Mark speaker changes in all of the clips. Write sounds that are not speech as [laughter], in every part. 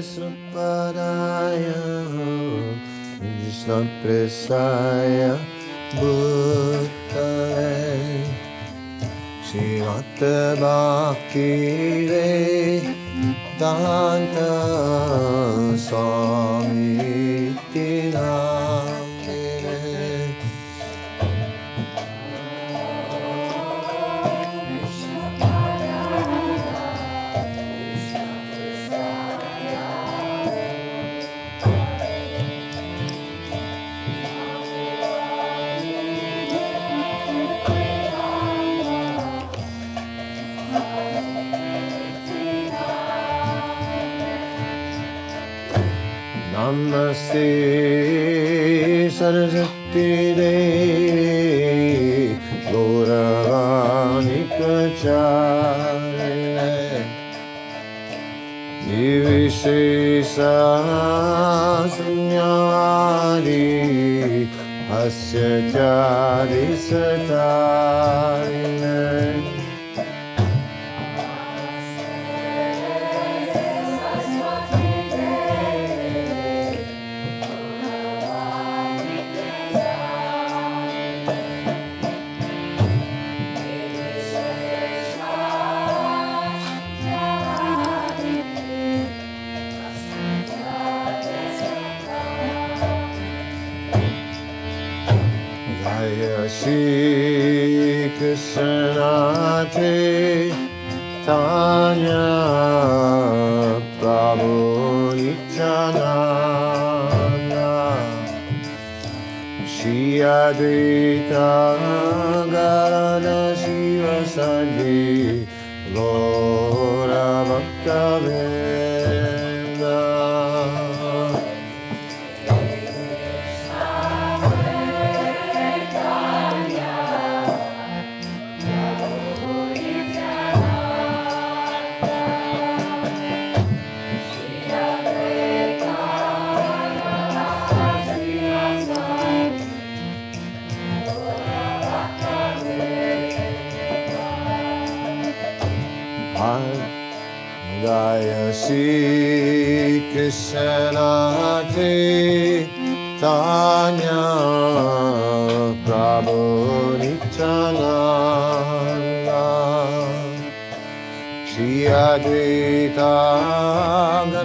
Speaker 1: Padaya Krishna Presaya Bhutale Srimate Bhakti Vedanta Swami सरस्वतीरे गोरा कचार अस्य चारि सदा। ीता गान Shiv Advaita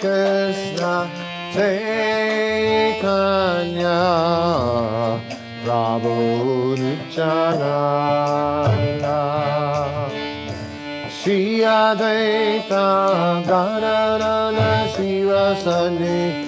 Speaker 1: Krishna Chaitanya Prabhu Nityananda Shri Advaita Gadadana Shiva Sani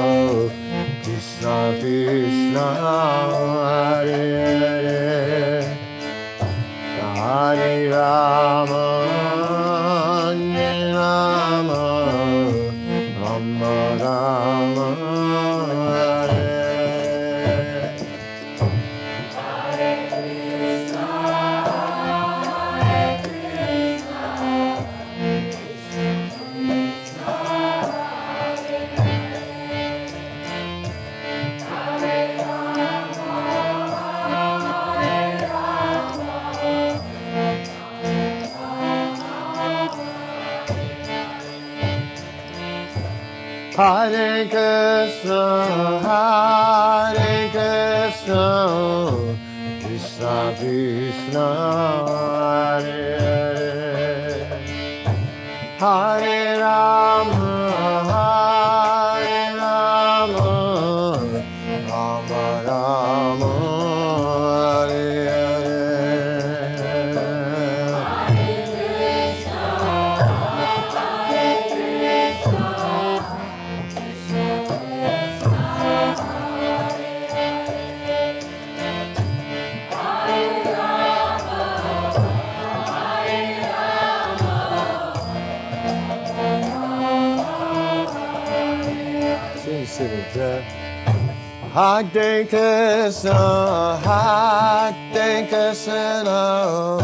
Speaker 1: Hare Krishna, Hare Krishna,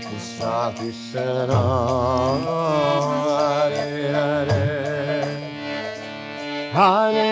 Speaker 1: Krishna Krishna, Hare Hare, Hare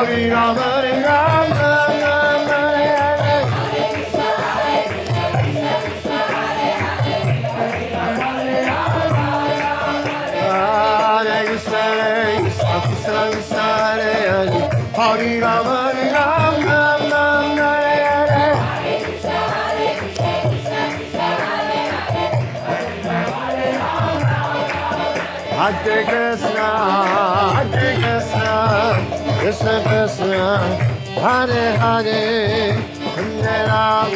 Speaker 1: Hari Ram, Hari Ram, Ram Ram, Ram, Ram, Ram Ram, Ram, Ram, Ram Ram, Ram, Ram, Ram Ram, Hare Krishna. Krishna Hare Hare, Hare Ram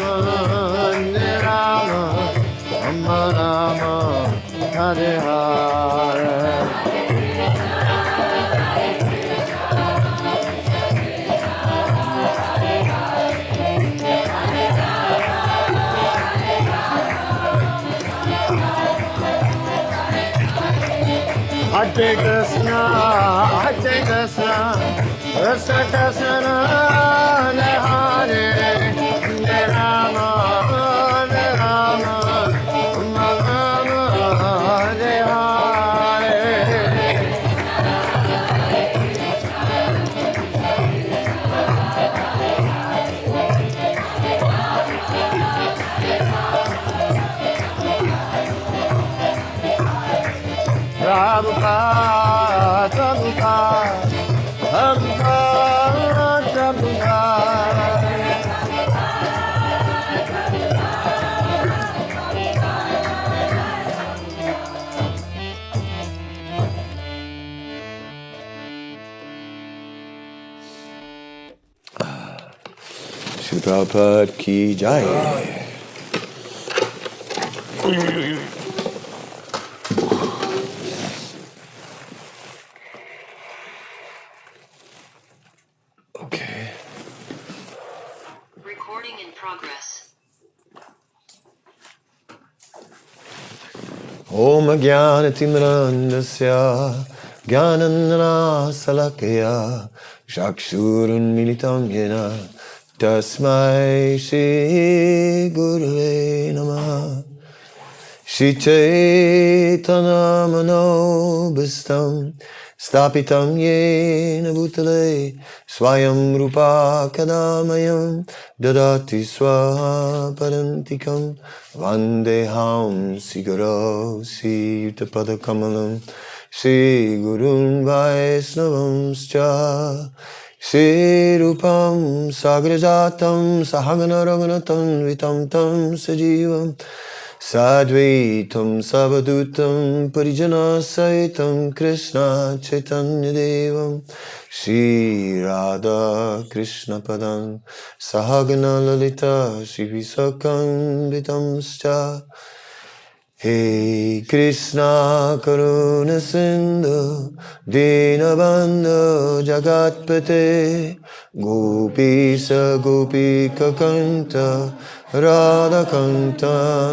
Speaker 1: Ram Rama, Ram Hare, Hare Hare Krishna, Hare Krishna. Prabhupada, Prabhupada, Shri Prabhupada ki jai. Okay.
Speaker 2: Recording in progress.
Speaker 1: ॐ ज्ञानतिमिरन्दस्य ज्ञानन्दना सलकया चक्षुरुन्मिलितं येन तस्मै श्रीगुरुवे नमः श्रीचैतनमनोभीष्टं स्थापितं येन भूतले स्वयं रूपा कदा मयं ददाति स्वपरन्तिकं वन्देऽहं श्रीगुरौ श्रीयुतपदकमलं श्रीगुरुं वैष्णवंश्च श्रीरूपं सागरजातं सहगनरग्नतं तं सजीवं साद्वैतं सावदूतं परिजनाशैतं कृष्णाचैतन्यदेवं श्रीराधाकृष्णपदं सहगनललिता सहाग्नललिता शिविसकन्वितं हे कृष्णा करुणसिन्धु दीनबन्धु जगत्पते गोपीश गोपीककण्ठ राधकण्ठ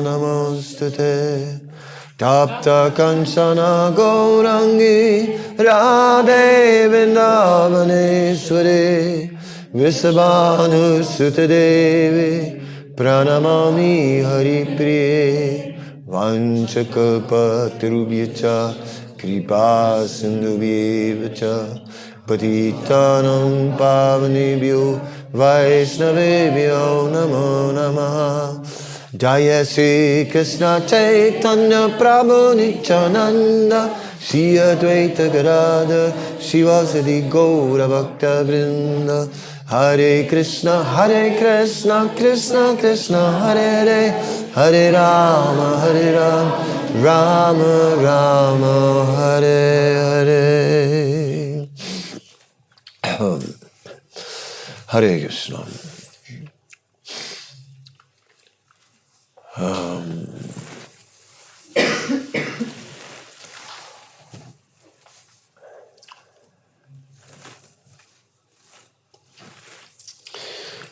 Speaker 1: नमोऽस्तु गोपी सगोपीकककण्ठ गौरङ्गी राधे वृन्दावनेश्वरे विश्वानुसुतदेवे प्रणमामि हरिप्रिये वंशकपतिरुव्यच कृपासिन्धुभ्येव च पतितानां पावनेभ्यो वैष्णवेभ्यो नमो नमः। जय श्रीकृष्ण चैतन्यप्रामनि च नन्द श्रि अद्वैतगराध शिवासदि गौरभक्तवृन्द। हरे कृष्ण हरे Krishna Krishna Krishna Hare Hare. Hare Rama Hare Rama Rama Rama Hare Hare. Hare Krishna. Um,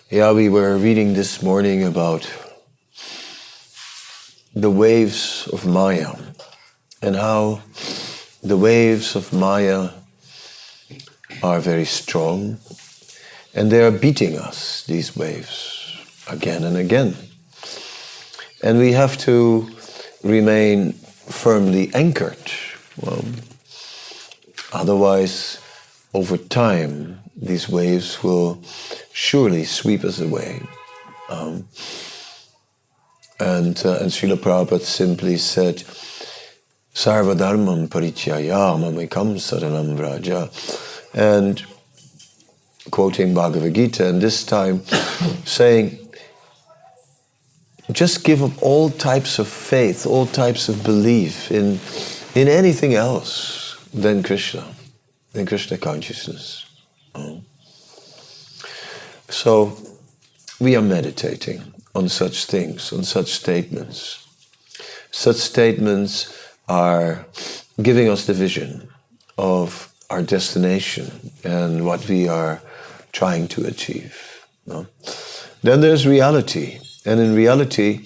Speaker 1: yeah, we were reading this morning about the waves of Maya and how the waves of Maya are very strong and they are beating us, these waves, again and again. And we have to remain firmly anchored. Well, otherwise, over time, these waves will surely sweep us away. Um, and, uh, and Srila Prabhupada simply said, Sarva dharmam parityaya mamikam saranam vraja. And quoting Bhagavad Gita, and this time saying, just give up all types of faith, all types of belief in in anything else than Krishna, than Krishna consciousness. Oh. So we are meditating on such things, on such statements. Such statements are giving us the vision of our destination and what we are trying to achieve. No? Then there's reality. And in reality,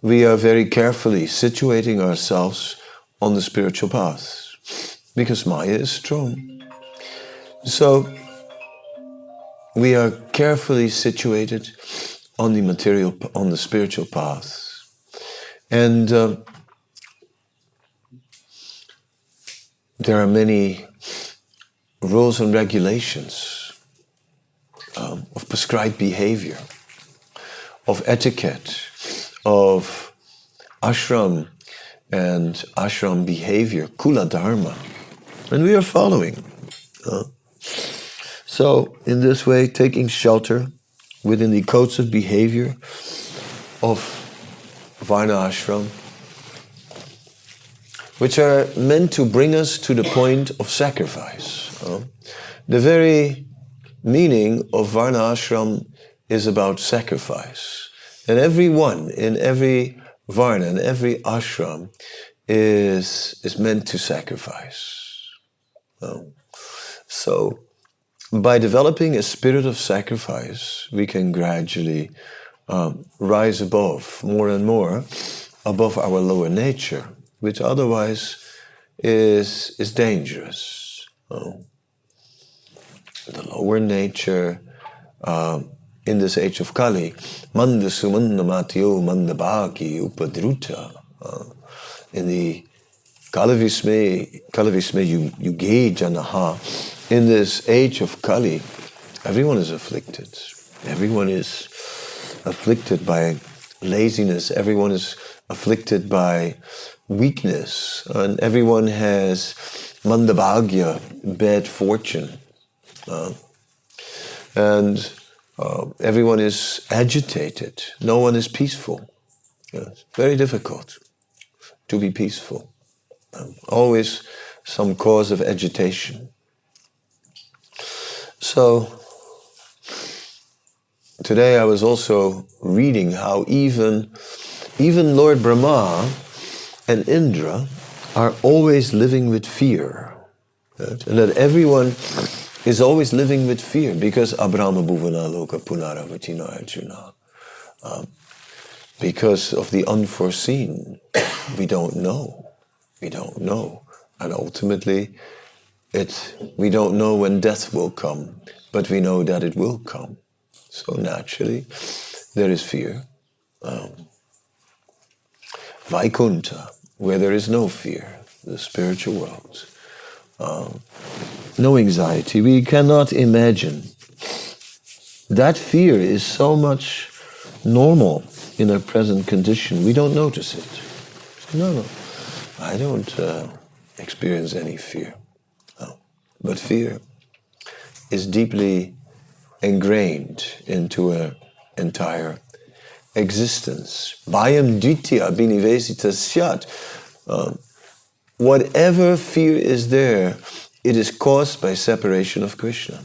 Speaker 1: we are very carefully situating ourselves on the spiritual path because Maya is strong. So we are carefully situated on the material, on the spiritual path. And uh, there are many rules and regulations um, of prescribed behavior, of etiquette, of ashram and ashram behavior, kula dharma, and we are following. Uh, so, in this way, taking shelter within the codes of behavior of Varna ashram, which are meant to bring us to the point of sacrifice. Uh, the very meaning of Varna ashram is about sacrifice. And everyone in every Varna, in every ashram, is, is meant to sacrifice. Uh, so, by developing a spirit of sacrifice, we can gradually um, rise above more and more above our lower nature which otherwise is, is dangerous. Oh. The lower nature um, in this age of Kali, manda sumanda matyo manda upadruta. Uh, in the Kalavisme, Kalavisme Yuge Janaha, in this age of Kali, everyone is afflicted. Everyone is afflicted by laziness. Everyone is afflicted by weakness, and everyone has mandabhagya, bad fortune. Uh, and uh, everyone is agitated. No one is peaceful. It's very difficult to be peaceful. Um, always some cause of agitation. So, today I was also reading how even, even Lord Brahma and Indra are always living with fear. Right? And that everyone is always living with fear because Abrahma Bhuvana Loka Punara Vachina Arjuna. Um, because of the unforeseen, [coughs] we don't know. We don't know. And ultimately, it, we don't know when death will come, but we know that it will come. So naturally, there is fear. Um, Vaikunta, where there is no fear, the spiritual world. Um, no anxiety. We cannot imagine. That fear is so much normal in our present condition. We don't notice it. No, no. I don't uh, experience any fear. But fear is deeply ingrained into an entire existence. Bhayam ditya binivesita syat. Um, whatever fear is there, it is caused by separation of Krishna,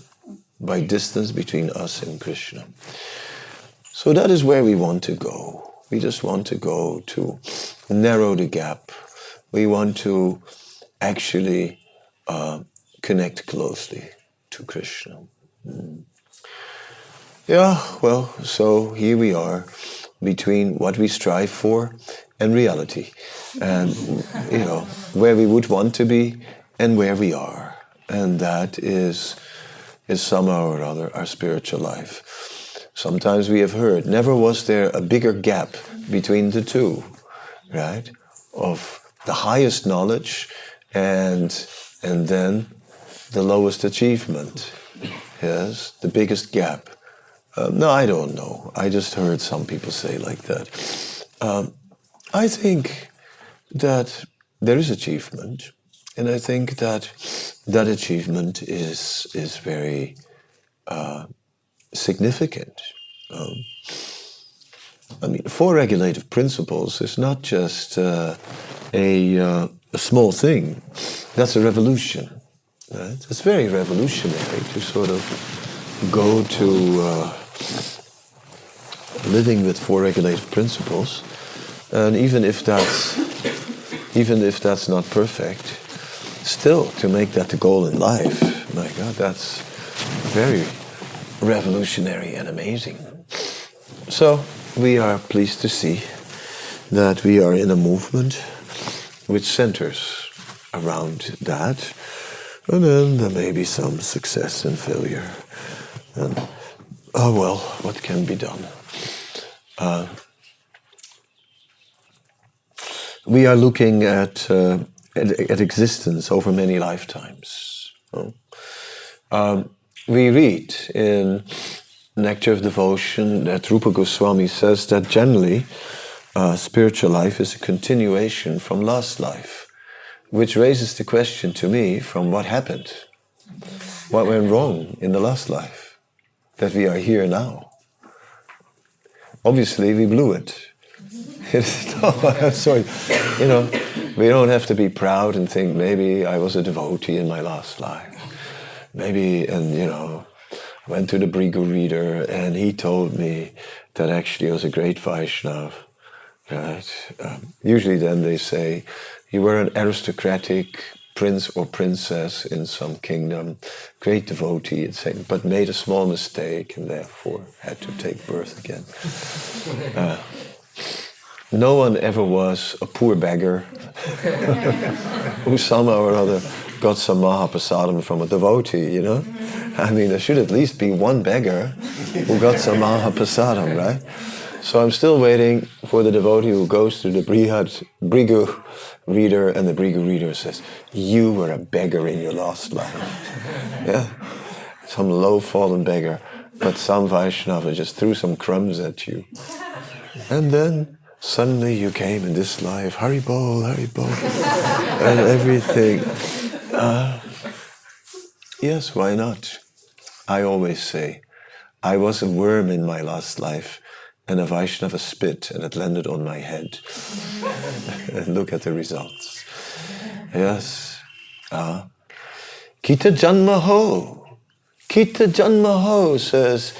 Speaker 1: by distance between us and Krishna. So that is where we want to go. We just want to go to narrow the gap. We want to actually uh, connect closely to Krishna. Mm. Yeah, well, so here we are between what we strive for and reality. And, you know, where we would want to be and where we are. And that is, is somehow or other our spiritual life. Sometimes we have heard, never was there a bigger gap between the two, right? Of the highest knowledge and, and then the lowest achievement. Yes, the biggest gap. Um, no, I don't know. I just heard some people say like that. Um, I think that there is achievement, and I think that that achievement is is very uh, significant. Um, I mean, four regulative principles is not just uh, a uh, a small thing. That's a revolution. Right? It's very revolutionary to sort of go to uh, living with four regulative principles, and even if that's even if that's not perfect, still to make that the goal in life, my God, that's very revolutionary and amazing. So we are pleased to see that we are in a movement which centers around that. And then there may be some success and failure. And, oh well, what can be done? Uh, we are looking at, uh, at, at, existence over many lifetimes. Um, we read in Nectar of Devotion that Rupa Goswami says that generally uh, spiritual life is a continuation from last life, which raises the question to me from what happened? What went wrong in the last life that we are here now? Obviously, we blew it. [laughs] no, sorry. You know, we don't have to be proud and think maybe I was a devotee in my last life. Maybe, and you know, went to the Bhrigu reader and he told me that actually I was a great Vaishnav Right. Um, usually, then they say you were an aristocratic prince or princess in some kingdom, great devotee, etc., but made a small mistake and therefore had to take birth again. Uh, no one ever was a poor beggar [laughs] who somehow or other got some Mahaprasadam from a devotee, you know? I mean, there should at least be one beggar who got some Mahaprasadam, right? So I'm still waiting for the devotee who goes to the Brihad Bhrigu reader, and the Bhrigu reader says, You were a beggar in your last life. [laughs] yeah? Some low fallen beggar, but some Vaishnava just threw some crumbs at you. And then suddenly you came in this life, Haribol, Haribol, [laughs] and everything. Uh, yes, why not? I always say, I was a worm in my last life and a Vaishnava spit and it landed on my head. and [laughs] look at the results. Yes. Uh, Kita Janma Ho. Kita Janma Ho, says,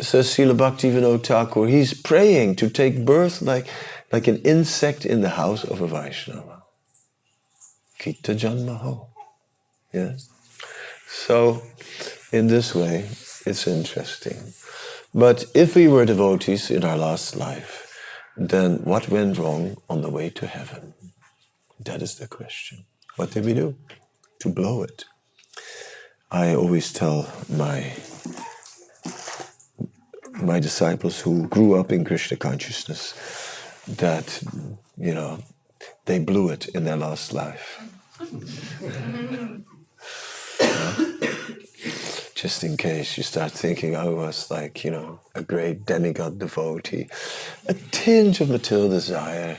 Speaker 1: says Srila Bhakti Vinod Thakur. He's praying to take birth like, like an insect in the house of a Vaishnava. Kita Janma Ho. Yes. So, in this way, it's interesting. But if we were devotees in our last life, then what went wrong on the way to heaven? That is the question. What did we do to blow it? I always tell my my disciples who grew up in Krishna consciousness that you know they blew it in their last life. [laughs] just in case you start thinking I was like, you know, a great demigod devotee. A tinge of material desire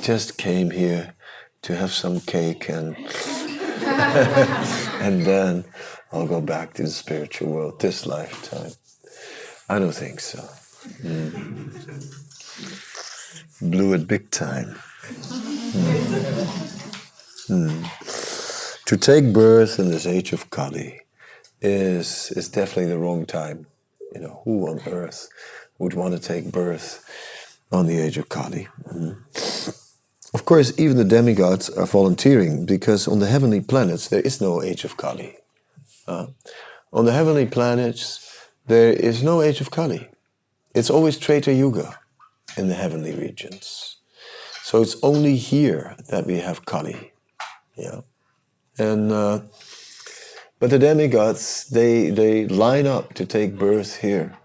Speaker 1: just came here to have some cake and [laughs] and then I'll go back to the spiritual world this lifetime. I don't think so. Mm. Blew it big time. Mm. Mm. To take birth in this age of Kali is is definitely the wrong time. You know, who on earth would want to take birth on the age of Kali? Mm. Of course, even the demigods are volunteering because on the heavenly planets there is no age of Kali. Uh, on the heavenly planets there is no age of Kali. It's always Treta Yuga in the heavenly regions. So it's only here that we have Kali. Yeah. And uh, but the demigods, they, they line up to take birth here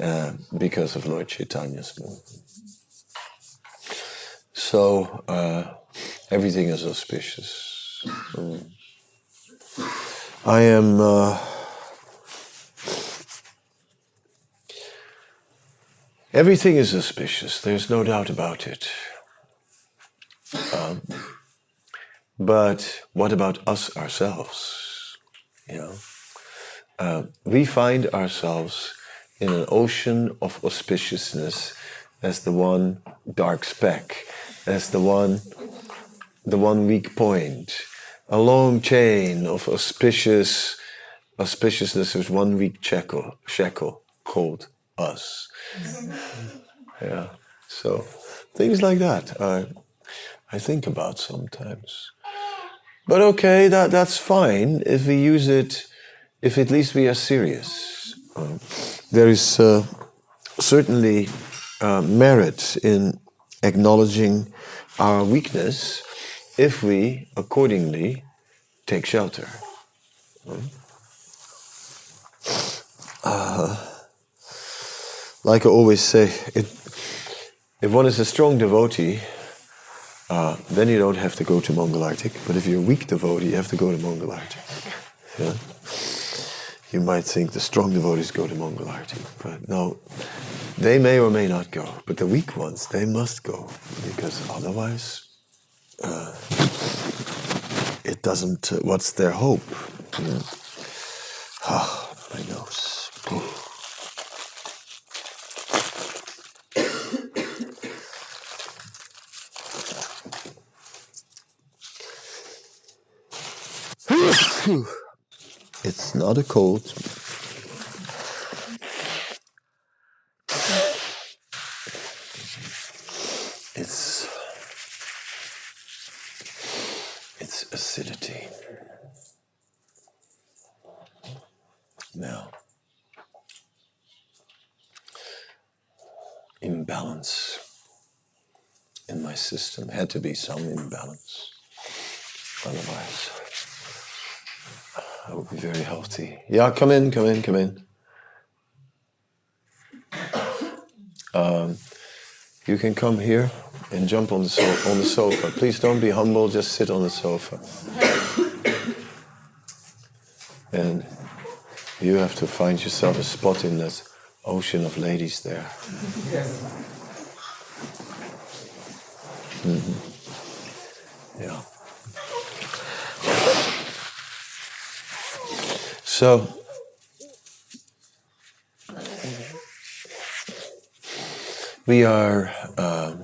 Speaker 1: uh, because of Lord Chaitanya's movement. So uh, everything is auspicious. Mm. I am. Uh, everything is auspicious, there's no doubt about it. Um, but what about us ourselves? You know, uh, we find ourselves in an ocean of auspiciousness as the one dark speck, as the one the one weak point. A long chain of auspicious auspiciousness is one weak shekel, shekel called us. [laughs] Yeah. So things like that I, I think about sometimes. But okay, that, that's fine if we use it, if at least we are serious. Um, there is uh, certainly uh, merit in acknowledging our weakness if we accordingly take shelter. Uh, like I always say, it, if one is a strong devotee, uh, then you don't have to go to Mangal Arati. But if you're a weak devotee, you have to go to Mangal Arati. Yeah? You might think the strong devotees go to Mangal Arati, but no, they may or may not go. But the weak ones, they must go because otherwise, uh, it doesn't. Uh, what's their hope? Ah, [sighs] my nose. It's not a cold. It's it's acidity. Now, imbalance in my system had to be some imbalance. Otherwise, I would be very healthy. Yeah, come in, come in, come in. Um, you can come here and jump on the, so- on the sofa. Please don't be humble, just sit on the sofa. And you have to find yourself a spot in that ocean of ladies there. Mm-hmm. Yeah. So, we are um,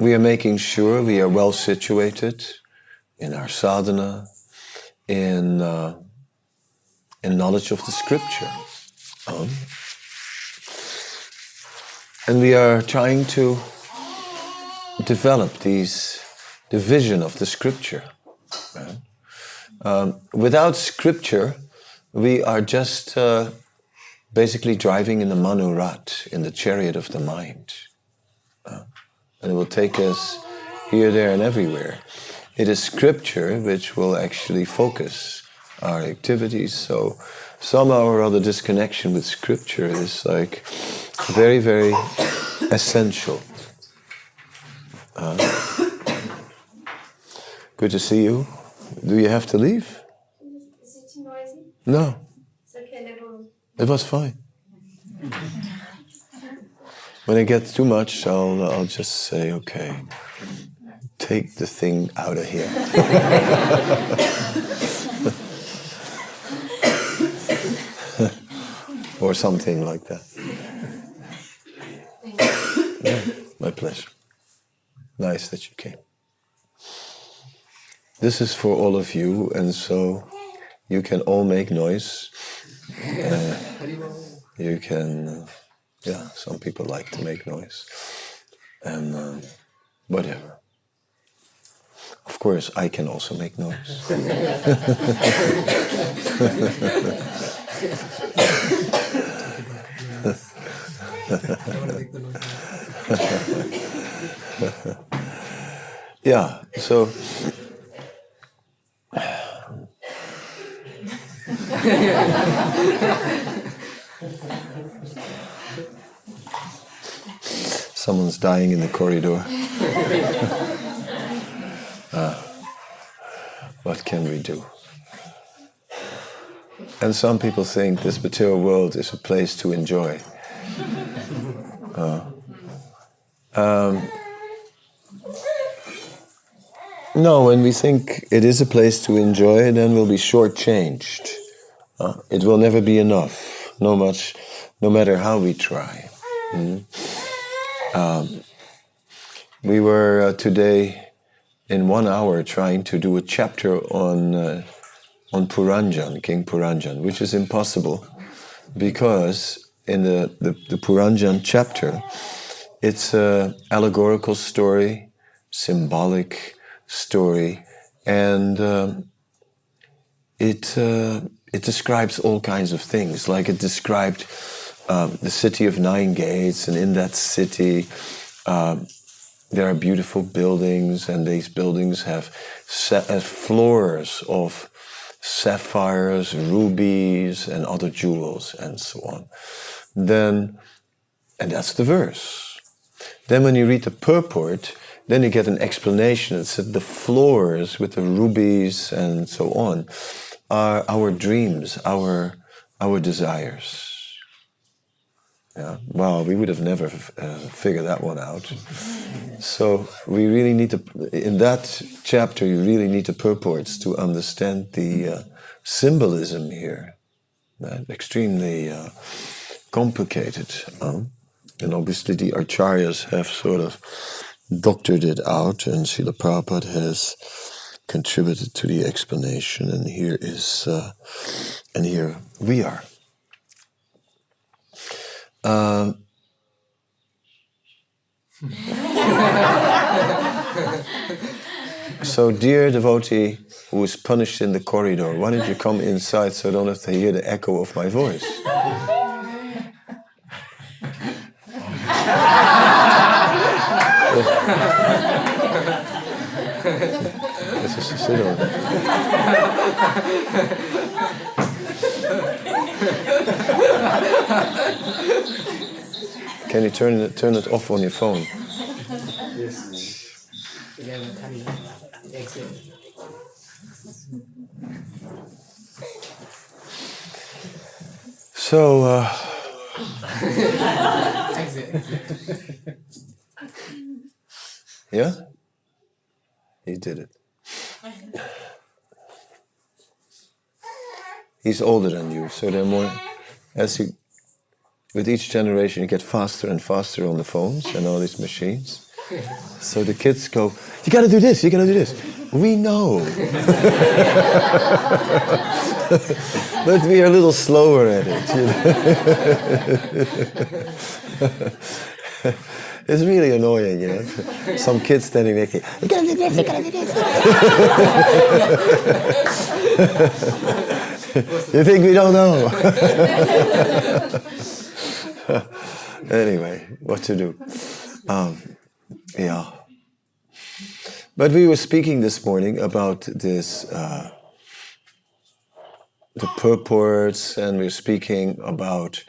Speaker 1: we are making sure we are well situated in our sadhana, in uh, in knowledge of the scripture, um, and we are trying to develop these the vision of the scripture. right? Um, without scripture, we are just uh, basically driving in the manurat, in the chariot of the mind. Uh, and it will take us here, there, and everywhere. It is scripture which will actually focus our activities. So, somehow or other, this connection with scripture is like very, very essential. Uh, good to see you. Do you have to leave?
Speaker 2: Is it too noisy?
Speaker 1: No,
Speaker 2: It's okay,
Speaker 1: it was fine. When it gets too much, I'll, I'll just say, okay, take the thing out of here. [laughs] or something like that. Yeah, my pleasure. Nice that you came. This is for all of you, and so you can all make noise. Uh, you can, uh, yeah, some people like to make noise, and uh, whatever. Of course, I can also make noise. [laughs] yeah, so. Someone's dying in the corridor. Ah, what can we do? And some people think this material world is a place to enjoy. Uh, um, no, when we think it is a place to enjoy, then we'll be shortchanged. Uh, it will never be enough, no much, no matter how we try. Mm. Um, we were uh, today in one hour trying to do a chapter on uh, on Puranjan, King Puranjan, which is impossible because in the, the, the Puranjan chapter, it's an allegorical story, symbolic story, and um, it uh, it describes all kinds of things. Like it described um, the city of nine gates, and in that city. Um, there are beautiful buildings, and these buildings have, have floors of sapphires, rubies, and other jewels, and so on. Then, and that's the verse. Then, when you read the purport, then you get an explanation. It said the floors with the rubies and so on are our dreams, our our desires. Yeah, wow, we would have never uh, figured that one out. So we really need to, in that chapter, you really need the purports to understand the uh, symbolism here. Right? Extremely uh, complicated. and obviously the acharyas have sort of doctored it out, and Srila Prabhupada has contributed to the explanation, and here is, uh, and here we are. Um, [laughs] so, dear devotee who is punished in the corridor, why don't you come inside so I don't have to hear the echo of my voice? [laughs] Can you turn it, turn it off on your phone? Yes. So, uh, yeah, he did it. He's older than you, so they're more. As you, with each generation, you get faster and faster on the phones and all these machines. So the kids go, "You got to do this. You got to do this." We know, [laughs] but we are a little slower at it. You know? [laughs] it's really annoying, you know. Some kids standing there, you gotta do this, you gotta do this. [laughs] you think we don't know? [laughs] anyway, what to do? Um, yeah. But we were speaking this morning about this, uh, the purports, and we are speaking about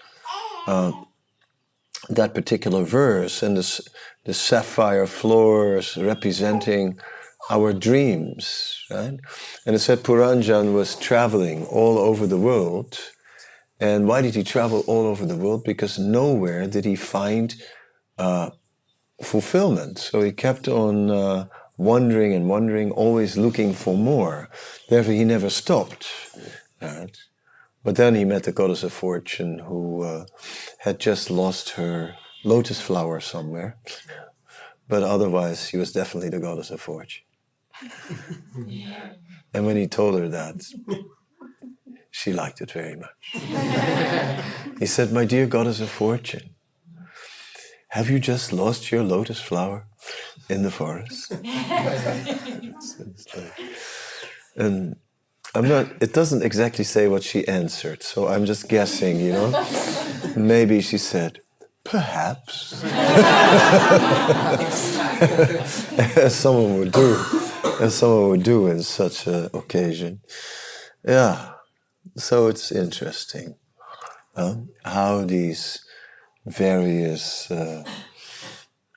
Speaker 1: uh, that particular verse and this, the sapphire floors representing our dreams, right? And it said Puranjan was traveling all over the world. And why did he travel all over the world? Because nowhere did he find uh, fulfillment. So he kept on uh, wondering and wondering, always looking for more. Therefore, he never stopped. Right? But then he met the goddess of fortune who uh, had just lost her lotus flower somewhere. But otherwise, she was definitely the goddess of fortune. And when he told her that, she liked it very much. he said, My dear goddess of fortune, have you just lost your lotus flower in the forest? and I'm not, it doesn't exactly say what she answered, so I'm just guessing, you know. Maybe she said, Perhaps. [laughs] As someone would do as someone would do in such an occasion. Yeah, so it's interesting uh, how these various uh,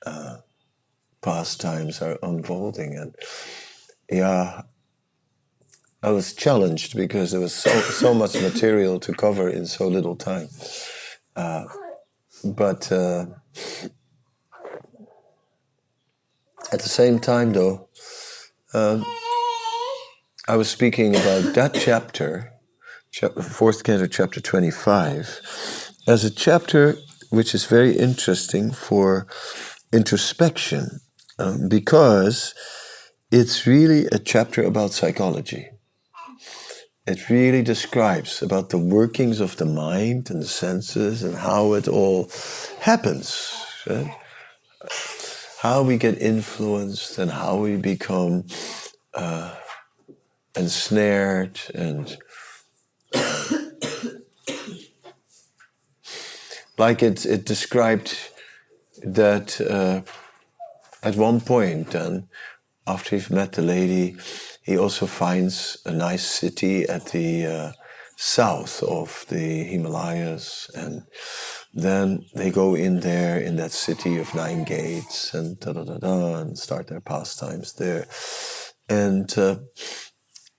Speaker 1: uh, pastimes are unfolding. And yeah, I was challenged because there was so, so much material to cover in so little time. Uh, but uh, at the same time, though, um, I was speaking about that chapter, chapter fourth canto, chapter 25, as a chapter which is very interesting for introspection um, because it's really a chapter about psychology. It really describes about the workings of the mind and the senses and how it all happens. Right? How we get influenced and how we become uh, ensnared and [coughs] like it, it described that uh, at one point then after he's met the lady he also finds a nice city at the uh, south of the himalayas and then they go in there in that city of nine gates and da da da da and start their pastimes there and uh,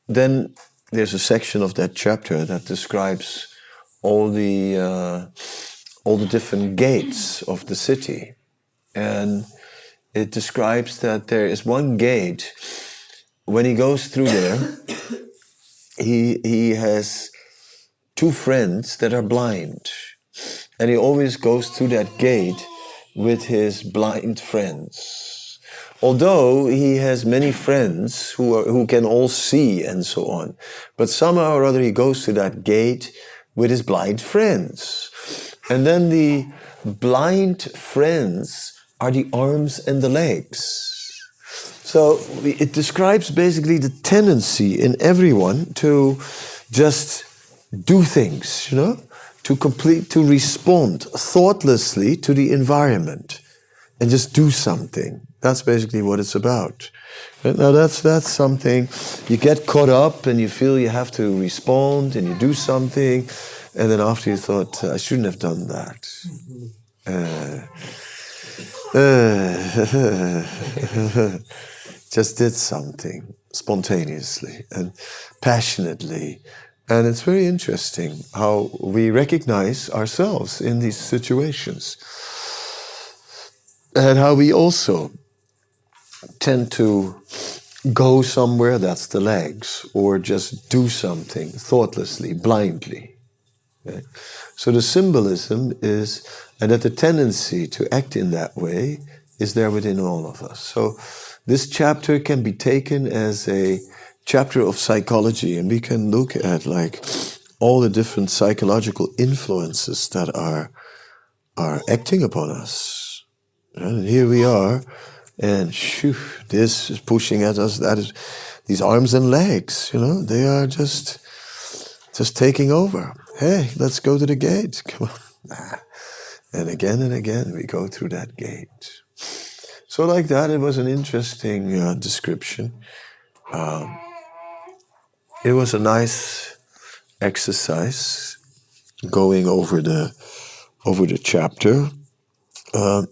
Speaker 1: then there's a section of that chapter that describes all the uh, all the different gates of the city, and it describes that there is one gate. When he goes through there, he he has two friends that are blind, and he always goes through that gate with his blind friends although he has many friends who, are, who can all see and so on. But somehow or other he goes to that gate with his blind friends. And then the blind friends are the arms and the legs. So it describes basically the tendency in everyone to just do things, you know, to complete, to respond thoughtlessly to the environment and just do something. That's basically what it's about. Now that's that's something you get caught up and you feel you have to respond and you do something, and then after you thought I shouldn't have done that. Uh, [laughs] uh, [laughs] just did something spontaneously and passionately. And it's very interesting how we recognize ourselves in these situations and how we also tend to go somewhere, that's the legs, or just do something thoughtlessly, blindly. Okay? So the symbolism is, and that the tendency to act in that way is there within all of us. So this chapter can be taken as a chapter of psychology, and we can look at like all the different psychological influences that are are acting upon us. And here we are and shoo, this is pushing at us. That is, these arms and legs, you know, they are just, just taking over. Hey, let's go to the gate. [laughs] Come on. And again and again, we go through that gate. So, like that, it was an interesting uh, description. Um, it was a nice exercise going over the over the chapter. Uh,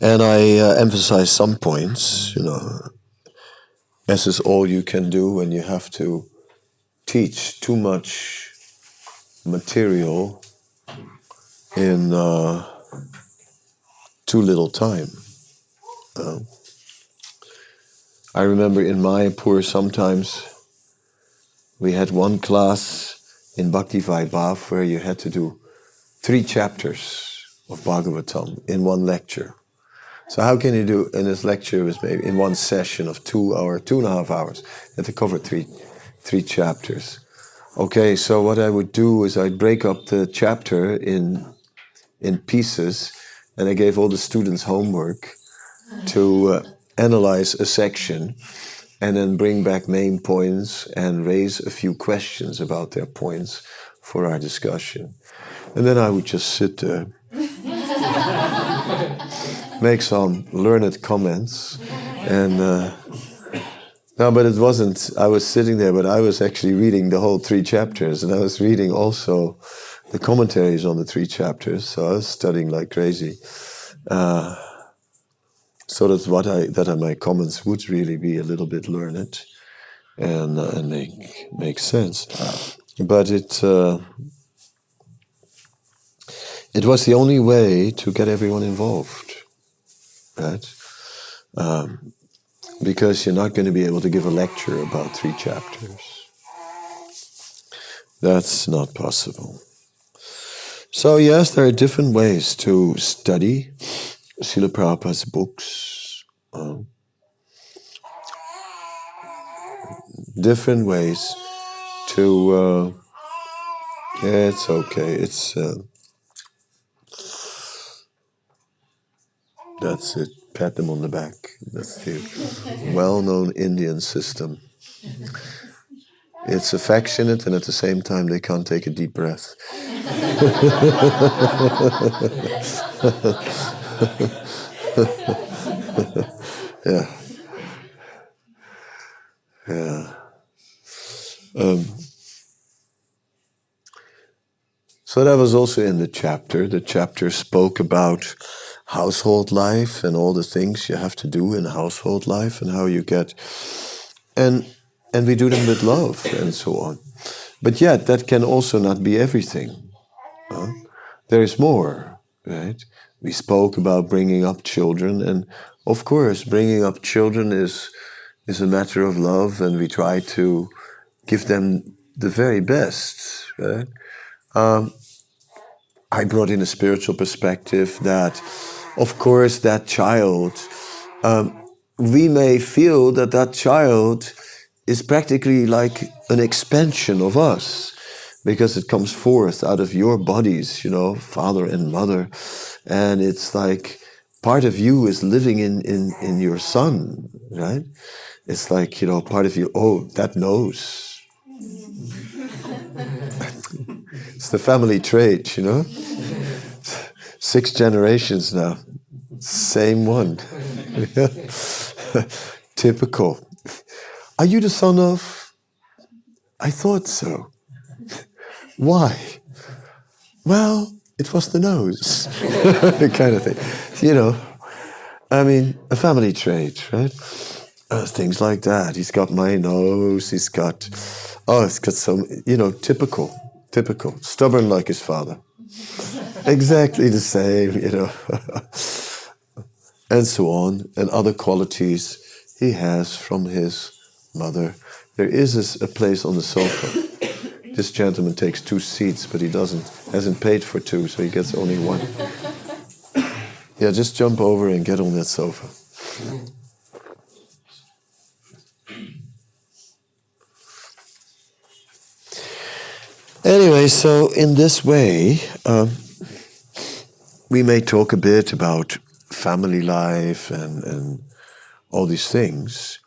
Speaker 1: And I uh, some points, you know, as is all you can do when you have to teach too much material in uh, too little time. Uh, I remember in Mayapur sometimes we had one class in Bhakti Vaibhav where you had to do three chapters of Bhagavatam in one lecture. So how can you do in this lecture was maybe in one session of two hour, two and a half hours, you have to cover three three chapters. Okay, so what I would do is I'd break up the chapter in in pieces, and I gave all the students homework to uh, analyze a section, and then bring back main points and raise a few questions about their points for our discussion, and then I would just sit there [laughs] make some learned comments. And uh, no, but it wasn't. I was sitting there, but I was actually reading the whole three chapters, and I was reading also the commentaries on the three chapters. So I was studying like crazy. Uh, so that what I that my comments would really be a little bit learned and uh, and make make sense. But it uh, it was the only way to get everyone involved right? Um, because you're not going to be able to give a lecture about three chapters. That's not possible. So, yes, there are different ways to study Srila Prabhupada's books. Um, different ways to. Uh, yeah, it's okay. It's. Uh, that's it. Pat them on the back. That's the well known Indian system. It's affectionate, and at the same time, they can't take a deep breath. [laughs] yeah. Yeah. Um, so that was also in the chapter. The chapter spoke about household life and all the things you have to do in household life and how you get and and we do them with love and so on. But yet that can also not be everything. Huh? There is more, right? We spoke about bringing up children, and of course, bringing up children is is a matter of love, and we try to give them the very best. Right? Um, I brought in a spiritual perspective that, of course, that child, um, we may feel that that child is practically like an expansion of us because it comes forth out of your bodies, you know, father and mother. And it's like part of you is living in, in, in your son, right? It's like, you know, part of you, oh, that knows. [laughs] it's the family trait, you know? Six generations now. Same one. [laughs] Typical. Are you the son of? I thought so. Why? Well, it was the nose, [laughs] kind of thing. You know, I mean, a family trait, right? Uh, things like that. He's got my nose. He's got, oh, he's got some, you know, typical, typical, stubborn like his father. exactly the same, you know, [laughs] and so on, and other qualities he has from his mother. There is a place on the sofa. This gentleman takes two seats, but he doesn't hasn't paid for two, so he gets only one. [laughs] Yeah, just jump over and get on that sofa. Anyway, so in this way, um, we may talk a bit about family life and, and all these things,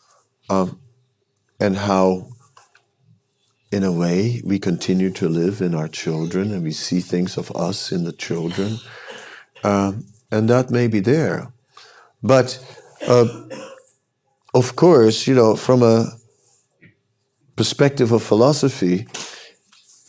Speaker 1: um, and how, in a way, we continue to live in our children and we see things of us in the children, um, and that may be there. But uh, of course, you know, from a perspective of philosophy,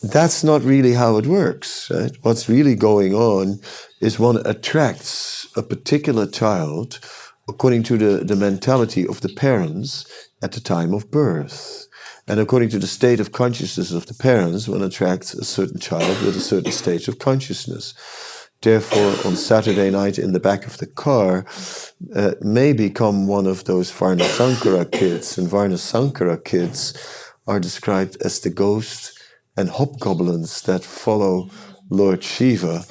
Speaker 1: that's not really how it works. Right? What's really going on is one attracts a particular child according to the, the mentality of the parents at the time of birth. And according to the state of consciousness of the parents, one attracts a certain child with a certain stage of consciousness. Therefore, on Saturday night in the back of the car, uh, may become one of those Varna Sankara kids. And Varna Sankara kids are described as the ghosts and hobgoblins that follow Lord Shiva,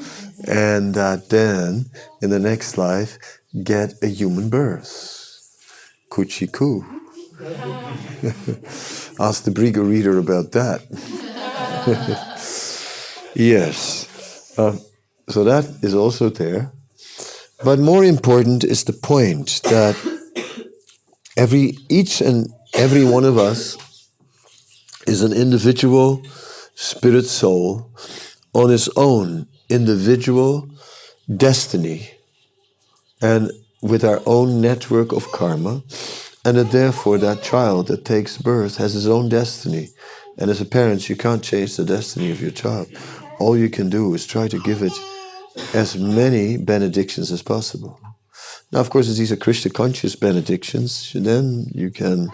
Speaker 1: and that then in the next life get a human birth. Kuchi ku. [laughs] Ask the Bhrigu reader about that. [laughs] yes. Uh, so that is also there. But more important is the point that every each and every one of us is an individual spirit soul on its own individual destiny and with our own network of karma, and that therefore that child that takes birth has his own destiny. And as a parent, you can't change the destiny of your child. All you can do is try to give it as many benedictions as possible. Now, of course, if these are Krishna conscious benedictions, then you can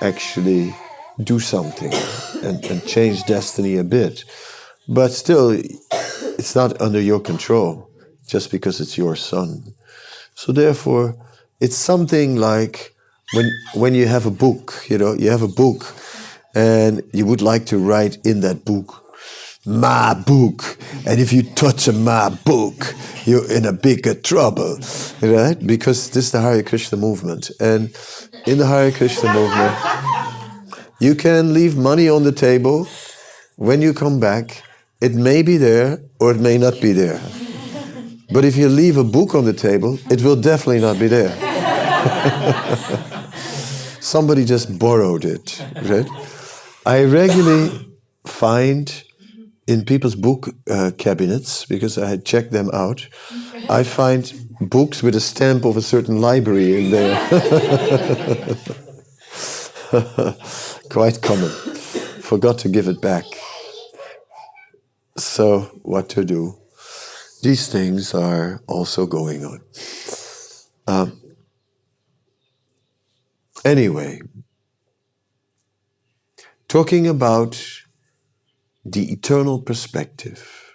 Speaker 1: actually do something and, and change destiny a bit. But still, it's not under your control just because it's your son. So therefore, it's something like when when you have a book, you know, you have a book and you would like to write in that book. my book. And if you touch my book, you're in a bigger trouble, right? Because this is the Hare Krishna movement. And in the Hare Krishna movement, you can leave money on the table. When you come back, it may be there or it may not be there. But if you leave a book on the table, it will definitely not be there. [laughs] Somebody just borrowed it, right? I regularly find in people's book uh, cabinets, because I had checked them out, I find books with a stamp of a certain library in there. [laughs] Quite common. Forgot to give it back. So, what to do? These things are also going on. Um, anyway, talking about the eternal perspective.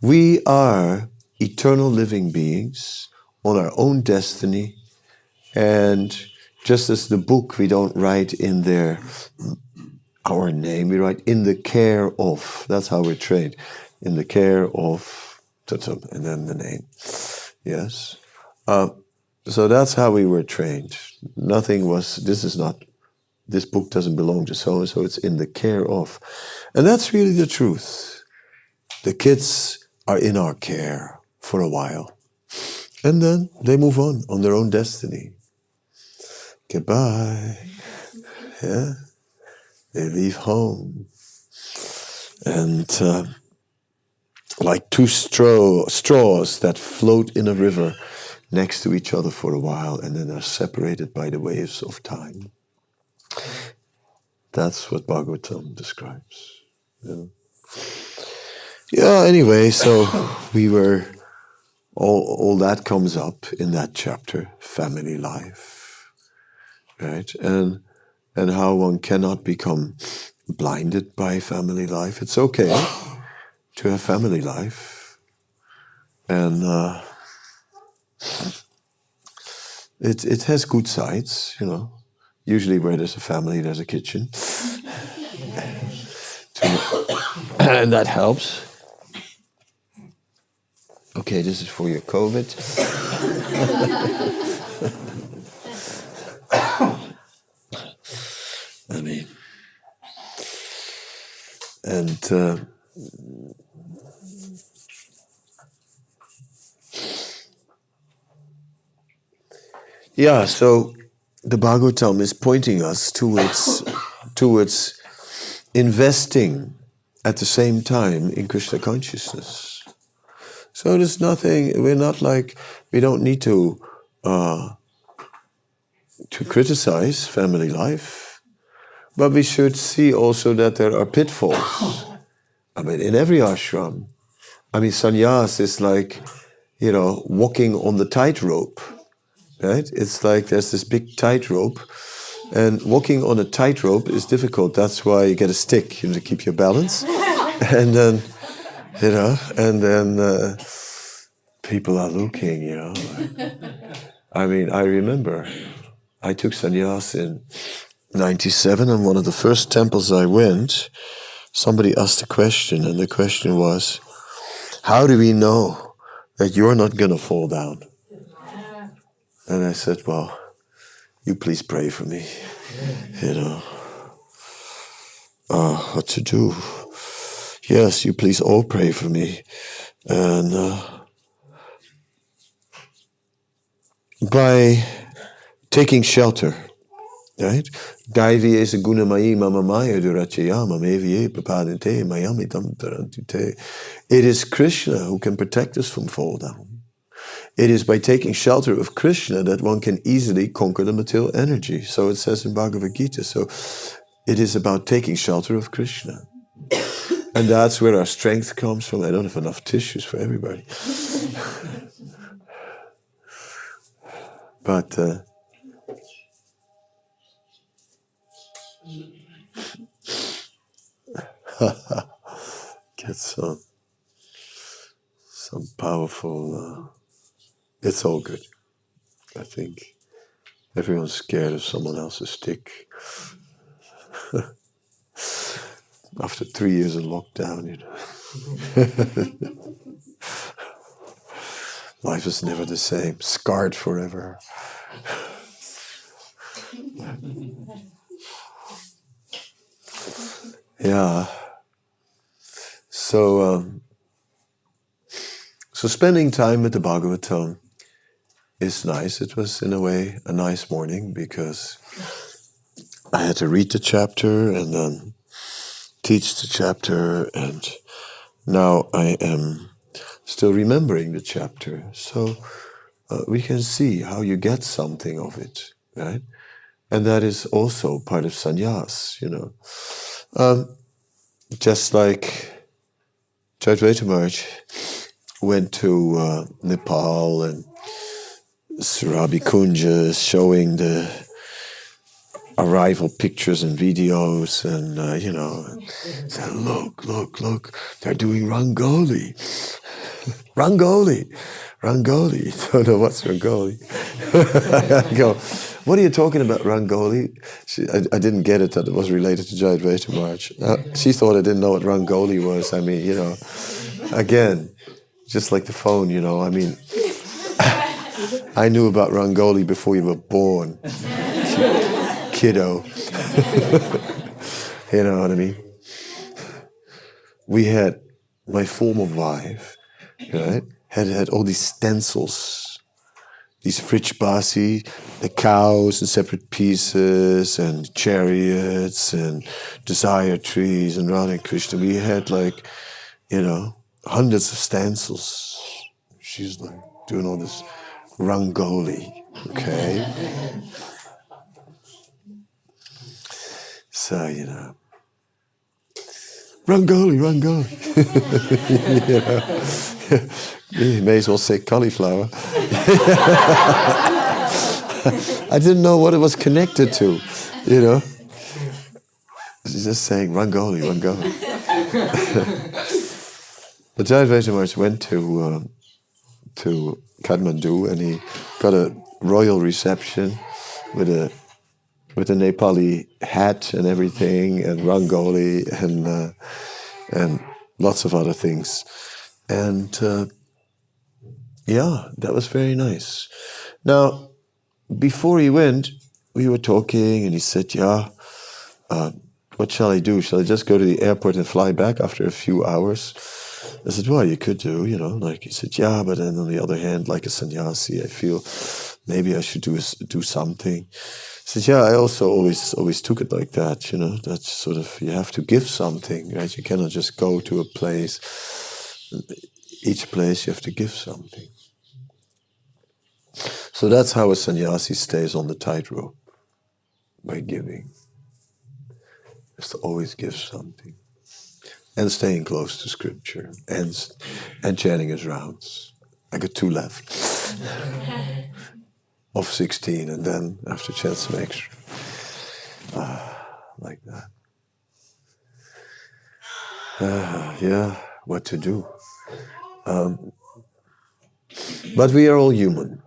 Speaker 1: We are eternal living beings on our own destiny, and just as the book we don't write in there our name, we write in the care of. That's how we're trained. In the care of, and then the name. Yes. Uh, so that's how we were trained. Nothing was, this is not this book doesn't belong to so and so, it's in the care of. And that's really the truth. The kids are in our care for a while. And then they move on on their own destiny. Goodbye. Yeah. They leave home. And uh, like two straw, straws that float in a river next to each other for a while and then are separated by the waves of time. That's what Bhagavatam describes. Yeah. yeah, anyway, so [coughs] we were, all, all that comes up in that chapter, family life, right? And, and how one cannot become blinded by family life. It's okay [gasps] to have family life. And uh, it, it has good sides, you know. Usually, where there's a family, there's a kitchen. [coughs] and that helps. Okay, this is for your COVID. [coughs] I mean, and uh, yeah, so the Bhagavatam is pointing us towards, towards investing at the same time in Krishna consciousness. So there's nothing, we're not like, we don't need to, uh, to criticize family life, but we should see also that there are pitfalls. I mean, in every ashram, I mean, sannyas is like, you know, walking on the tightrope right? It's like there's this big tightrope, and walking on a tightrope is difficult. That's why you get a stick you know, to keep your balance, [laughs] and then you know, and then uh, people are looking, you know. I mean, I remember I took sannyas in '97, and one of the first temples I went, somebody asked a question, and the question was, "How do we know that you're not going to fall down?" And I said, Well, you please pray for me. You know, uh, what to do? Yes, you please all pray for me. And uh, by taking shelter, right? Is a mamamaya durachayama meviye. It is Krishna who can protect us from fall down. It is by taking shelter of Krishna that one can easily conquer the material energy. So it says in Bhagavad Gita. So it is about taking shelter of Krishna. And that's where our strength comes from. I don't have enough tissues for everybody. but uh, [laughs] get some some powerful uh, it's all good. I think everyone's scared of someone else's stick. [laughs] after three years of lockdown, you know. [laughs] Life is never the same, scarred forever. yeah. So, um, so spending time with the Bhagavatam is nice. It was, in a way, a nice morning because I had to read the chapter and then teach the chapter, and now I am still remembering the chapter. So uh, we can see how you get something of it, right? And that is also part of sannyas, you know. Um, just like Jayadvaita Maharaj went to uh, Nepal and Surabhi Kunja showing the arrival pictures and videos and uh, you know said look look look they're doing rangoli. [laughs] Rangoli rangoli. [laughs] Don't know what's rangoli. [laughs] I go what are you talking about rangoli? She, I, I, didn't get it that it was related to Jayadvaita Maharaj uh, she thought I didn't know what rangoli was. I mean you know again just like the phone you know I mean I knew about rangoli before you were born [laughs] kiddo. [laughs] you know what I mean? We had my former wife, right? Had had all these stencils, these Brijbasi, the cows in separate pieces, and chariots, and desire trees, and Radha Krishna. We had like, you know, hundreds of stencils. She's like doing all this rangoli, okay? So, you know, Rangoli, Rangoli. [laughs] you, know, you may as well say cauliflower. [laughs] I didn't know what it was connected to, you know. She's just saying Rangoli, Rangoli. [laughs] Jayadvaita Maharaj went to, uh, to Kathmandu and he got a royal reception with a with a Nepali hat and everything, and rangoli and uh, and lots of other things, and uh, yeah, that was very nice. Now, before he went, we were talking, and he said, "Yeah, uh, what shall I do? Shall I just go to the airport and fly back after a few hours?" I said, "Well, you could do, you know." Like he said, "Yeah, but then on the other hand, like a sannyasi, I feel maybe I should do do something." said yeah, I also always always took it like that. You know, that's sort of you have to give something, right? You cannot just go to a place. Each place you have to give something. So that's how a sannyasi stays on the tightrope by giving. To always give something, and staying close to scripture, and and chanting his rounds. I got two left [laughs] of 16 and then after chance some extra. Uh, like that. Uh, yeah, what to do. Um, but we are all human.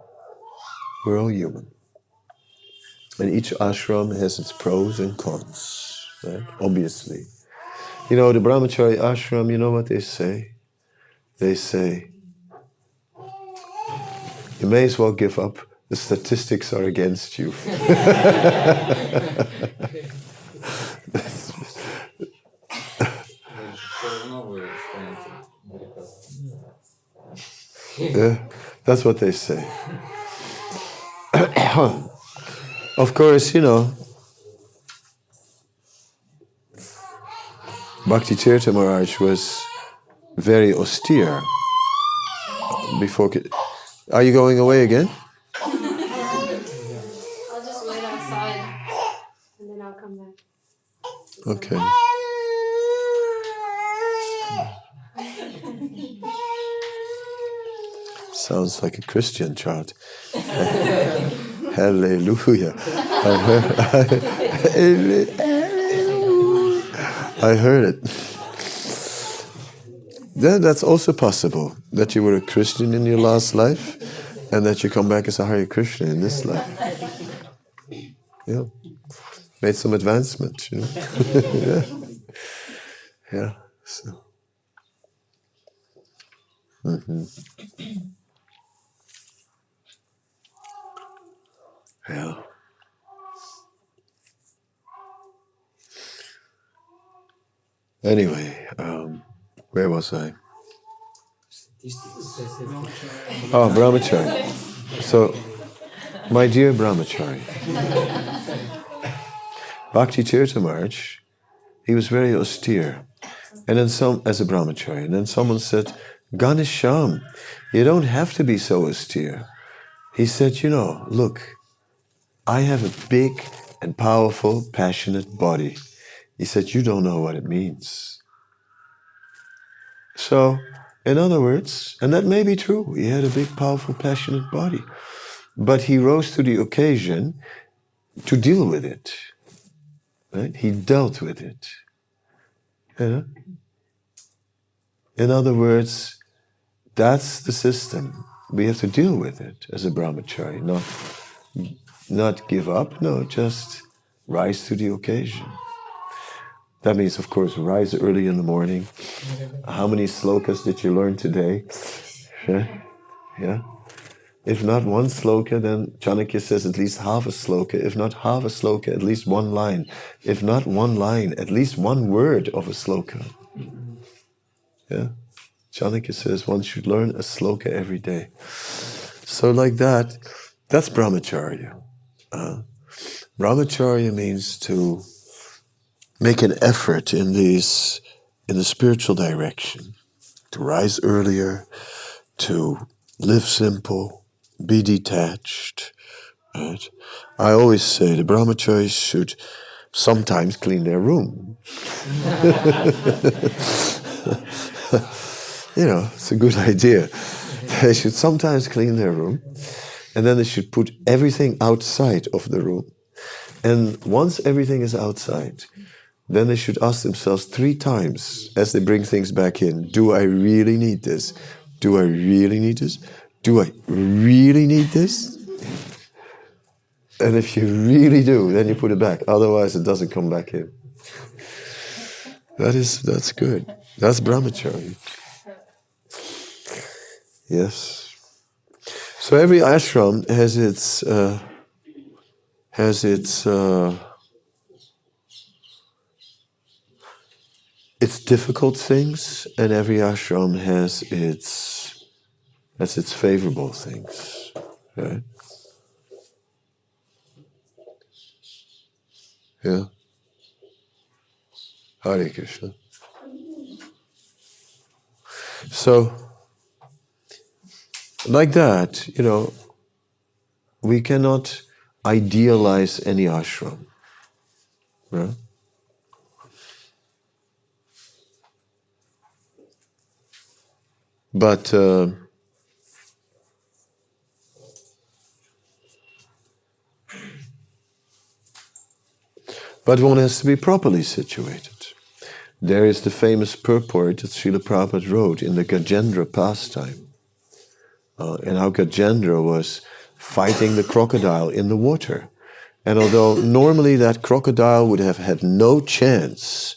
Speaker 1: We're all human. And each ashram has its pros and cons, right? Obviously. You know, the Brahmachari ashram, you know what they say? They say, you may as well give up the statistics are against you. [laughs] yeah, that's what they say. [clears throat] of course, you know, Bhakti Tirtha Maharaj was very austere before. Are you going away again? i'll just wait outside. Okay. Sounds like a Christian chant. [laughs] Hallelujah. [laughs] I heard, it. Then that's also possible that you were a Christian in your last life and that you come back as a Hare Krishna in this life. Yeah made some advancement, you know. [laughs] yeah. Yeah. So. hmm Yeah. Anyway, um, where was I? Oh, brahmachari. So, my dear brahmachari, Bhakti Tirtha Maharaj, he was very austere. And then some, as a brahmachari, and then someone said, Ghanashyam, you don't have to be so austere. He said, you know, look, I have a big and powerful, passionate body. He said, you don't know what it means. So, in other words, and that may be true, he had a big, powerful, passionate body. But he rose to the occasion to deal with it. Right? He dealt with it. Yeah? In other words, that's the system. We have to deal with it as a brahmachari, not, not give up, no, just rise to the occasion. That means, of course, rise early in the morning. How many slokas did you learn today? Yeah? If not one sloka, then Chanakya says at least half a sloka. If not half a sloka, at least one line. If not one line, at least one word of a sloka. Yeah? Chanakya says one should learn a sloka every day. So, like that, that's brahmacharya. Uh, brahmacharya means to make an effort in these in the spiritual direction, to rise earlier, to live simple, be detached. Right? I always say the brahmacharis should sometimes clean their room. [laughs] you know, it's a good idea. They should sometimes clean their room, and then they should put everything outside of the room. And once everything is outside, then they should ask themselves three times as they bring things back in Do I really need this? Do I really need this? Do I really need this? And if you really do, then you put it back. Otherwise, it doesn't come back in. That is that's good. That's brahmacharya. Yes. So every ashram has its uh, has its uh, its difficult things, and every ashram has its has its favorable things. Right? Yeah. Hare Krishna. So, like that, you know, we cannot idealize any ashram. Right? But uh, but one has to be properly situated. There is the famous purport that Srila Prabhupada wrote in the Gajendra pastime, uh, and how Gajendra was fighting the crocodile in the water. And although normally that crocodile would have had no chance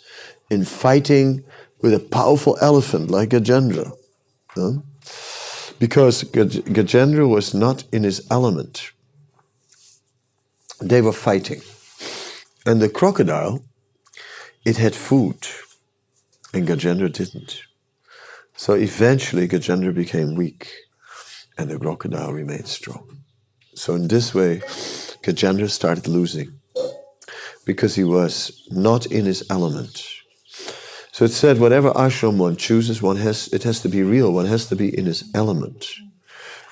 Speaker 1: in fighting with a powerful elephant like Gajendra, because Gajendra was not in his element, they were fighting. And the crocodile, it had food, and Gajendra didn't. So eventually Gajendra became weak, and the crocodile remained strong. So in this way, Gajendra started losing because he was not in his element. So it said, whatever ashram one chooses, one has it has to be real. One has to be in his element,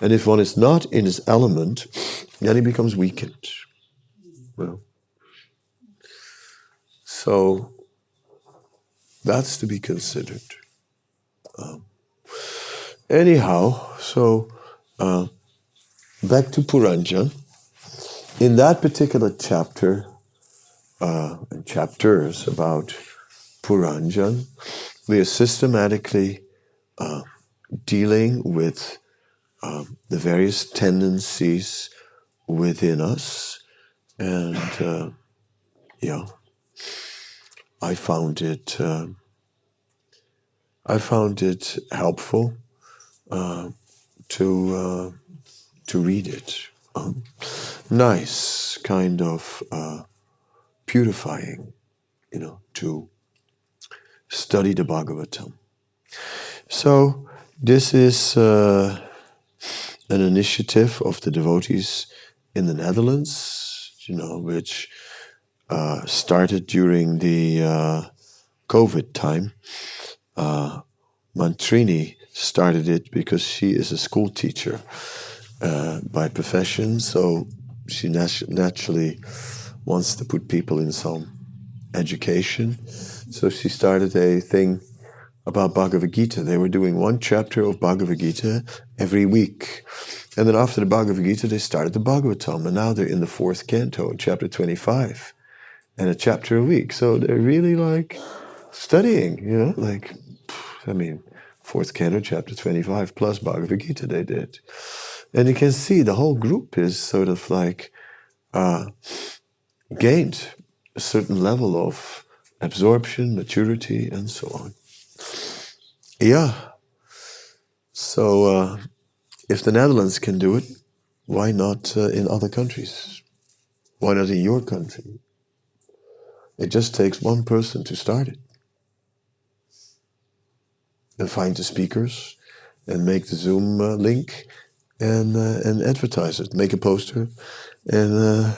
Speaker 1: and if one is not in his element, then he becomes weakened. Well, so that's to be considered. Um, anyhow, so uh, back to Puranjan. In that particular chapter, uh, and chapters about Puranjan, we are systematically uh, dealing with um, the various tendencies within us, and uh, yeah, I found it uh, I found it helpful uh, to uh, to read it. Um, nice, kind of uh, purifying, you know, to study the Bhagavatam. So this is uh, an initiative of the devotees in the Netherlands, you know, which uh, started during the uh, COVID time. Uh, Mantrini started it because she is a school teacher uh, by profession, so she nat- naturally wants to put people in some education. So she started a thing about Bhagavad Gita. They were doing one chapter of Bhagavad Gita every week. And then after the Bhagavad Gita, they started the Bhagavatam. And now they're in the fourth canto, chapter 25, and a chapter a week. So they're really like studying, you know, like, I mean, fourth canto, chapter 25, plus Bhagavad Gita they did. And you can see the whole group is sort of like uh, gained a certain level of absorption, maturity, and so on. Yeah. So uh, if the Netherlands can do it, why not uh, in other countries? Why not in your country? It just takes one person to start it. And find the speakers and make the Zoom uh, link and uh, and advertise it. Make a poster and uh,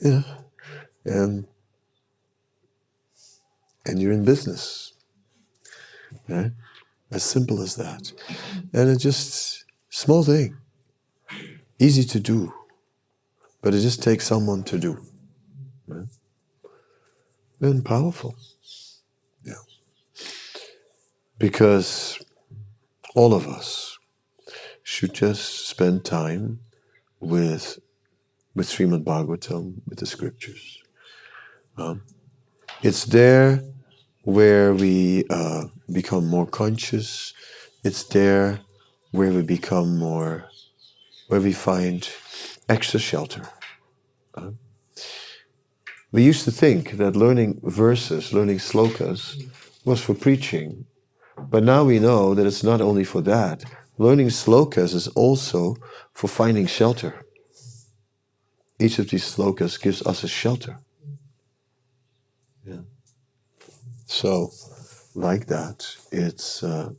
Speaker 1: yeah, and and you're in business. Right? As simple as that. And it's just small thing. Easy to do. But it just takes someone to do. Right? And powerful. Yeah. Because all of us should just spend time with with Srimad Bhagavatam, with the scriptures. Um, it's there where we uh, become more conscious. It's there where we become more, where we find extra shelter. Uh, we used to think that learning verses, learning slokas, was for preaching. But now we know that it's not only for that. Learning slokas is also for finding shelter. Each of these slokas gives us a shelter. Yeah. So, like that, it's, uh,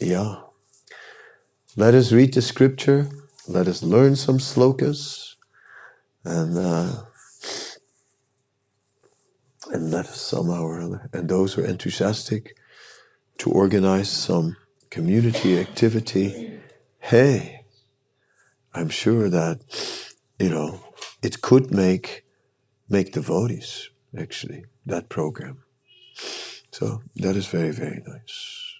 Speaker 1: yeah. Let us read the scripture, let us learn some slokas, and, uh, and let us somehow or other, and those who are enthusiastic to organize some community activity, hey, I'm sure that, you know, it could make make devotees actually that program. So that is very, very nice.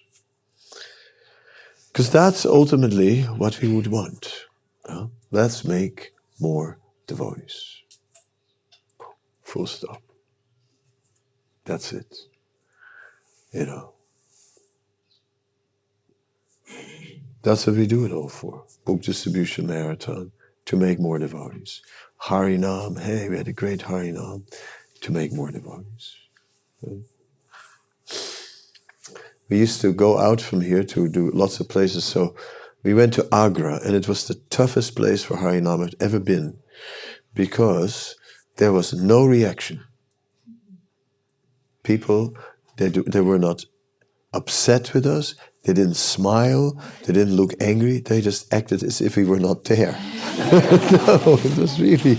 Speaker 1: Because that's ultimately what we would want. Uh, let's make more devotees. Full stop. That's it. You know. That's what we do it all for. Book distribution marathon to make more devotees. Harinam, hey, we had a great Harinam to make more devotees. We used to go out from here to do lots of places. So we went to Agra, and it was the toughest place for Harinam I've ever been because there was no reaction. People, they, do, they were not upset with us. They didn't smile. They didn't look angry. They just acted as if we were not there. [laughs] no, it was really,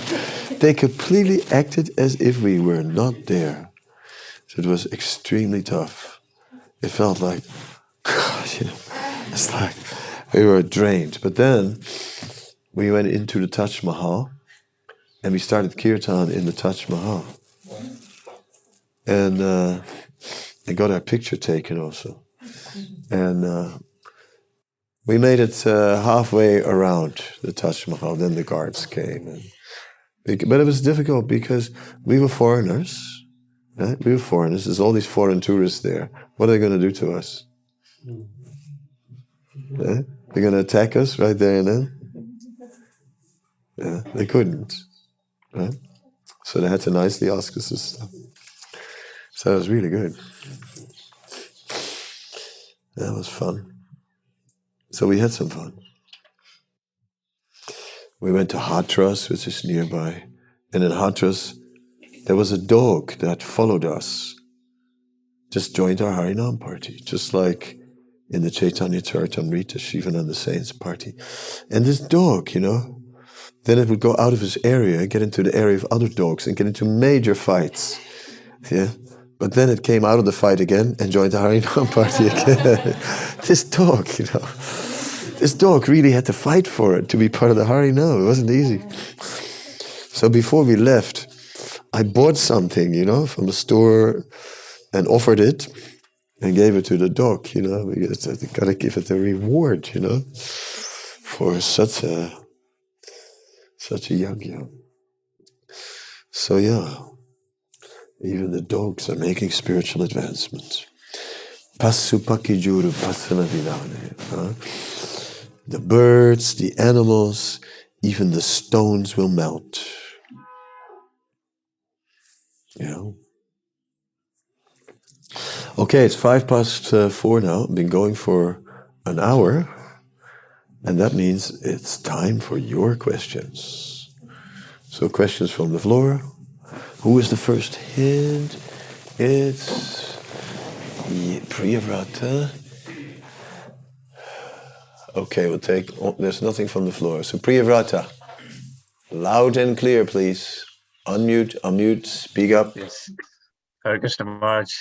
Speaker 1: they completely acted as if we were not there. So it was extremely tough. It felt like, God, you know, it's like we were drained. But then we went into the Taj Mahal and we started kirtan in the Taj Mahal. And uh, I got our picture taken also. And uh, we made it uh, halfway around the Taj Mahal. Then the guards came. And, but it was difficult because we were foreigners. Right? We were foreigners. There's all these foreign tourists there. What are they going to do to us? Mm-hmm. Yeah? They're going to attack us right there and then? Yeah, they couldn't. Right? So they had to nicely ask us to stop. So that was really good. That was fun. So we had some fun. We went to Hatras, which is nearby. And in Hatras, there was a dog that followed us, just joined our Harinam party, just like in the Chaitanya Charitamrita, Shivananda Sen's party. And this dog, you know, then it would go out of his area, get into the area of other dogs, and get into major fights. Yeah. But then it came out of the fight again and joined the Harinam [laughs] party again. [laughs] this dog, you know, this dog really had to fight for it to be part of the Hari. No, It wasn't easy. So before we left, I bought something, you know, from the store and offered it and gave it to the dog, you know, because you gotta give it a reward, you know, for such a such a young young. So yeah. Even the dogs are making spiritual advancements. Pasupakijuru pasanavidane. The birds, the animals, even the stones will melt. You know? Okay, it's five past uh, four now. I've Been going for an hour. And that means it's time for your questions. So, questions from the floor. Who is the first hint? It's Priyavrata. Okay, we'll take. Oh, there's nothing from the floor. So Priyavrata, loud and clear, please. Unmute, unmute, speak up.
Speaker 3: Yes. Hare Krishna Maharaj.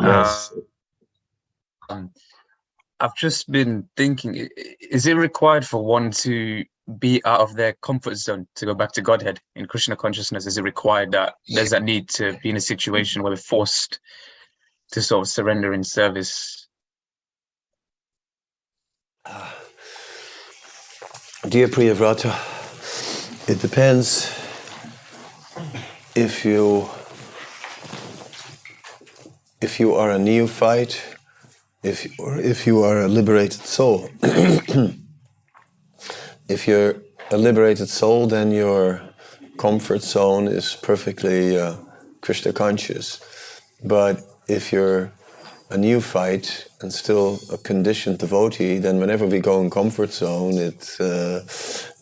Speaker 1: Yes.
Speaker 3: Um, I've just been thinking, is it required for one to be out of their comfort zone to go back to Godhead in Krishna consciousness? Is it required that there's that need to be in a situation where we're forced to sort of surrender in service?
Speaker 1: Dear Priyavrata, it depends if you if you are a neophyte, if or if you are a liberated soul. [clears throat] if you're a liberated soul, then your comfort zone is perfectly uh, Krishna conscious. But if you're a neophyte and still a conditioned devotee, then whenever we go in comfort zone, it's uh,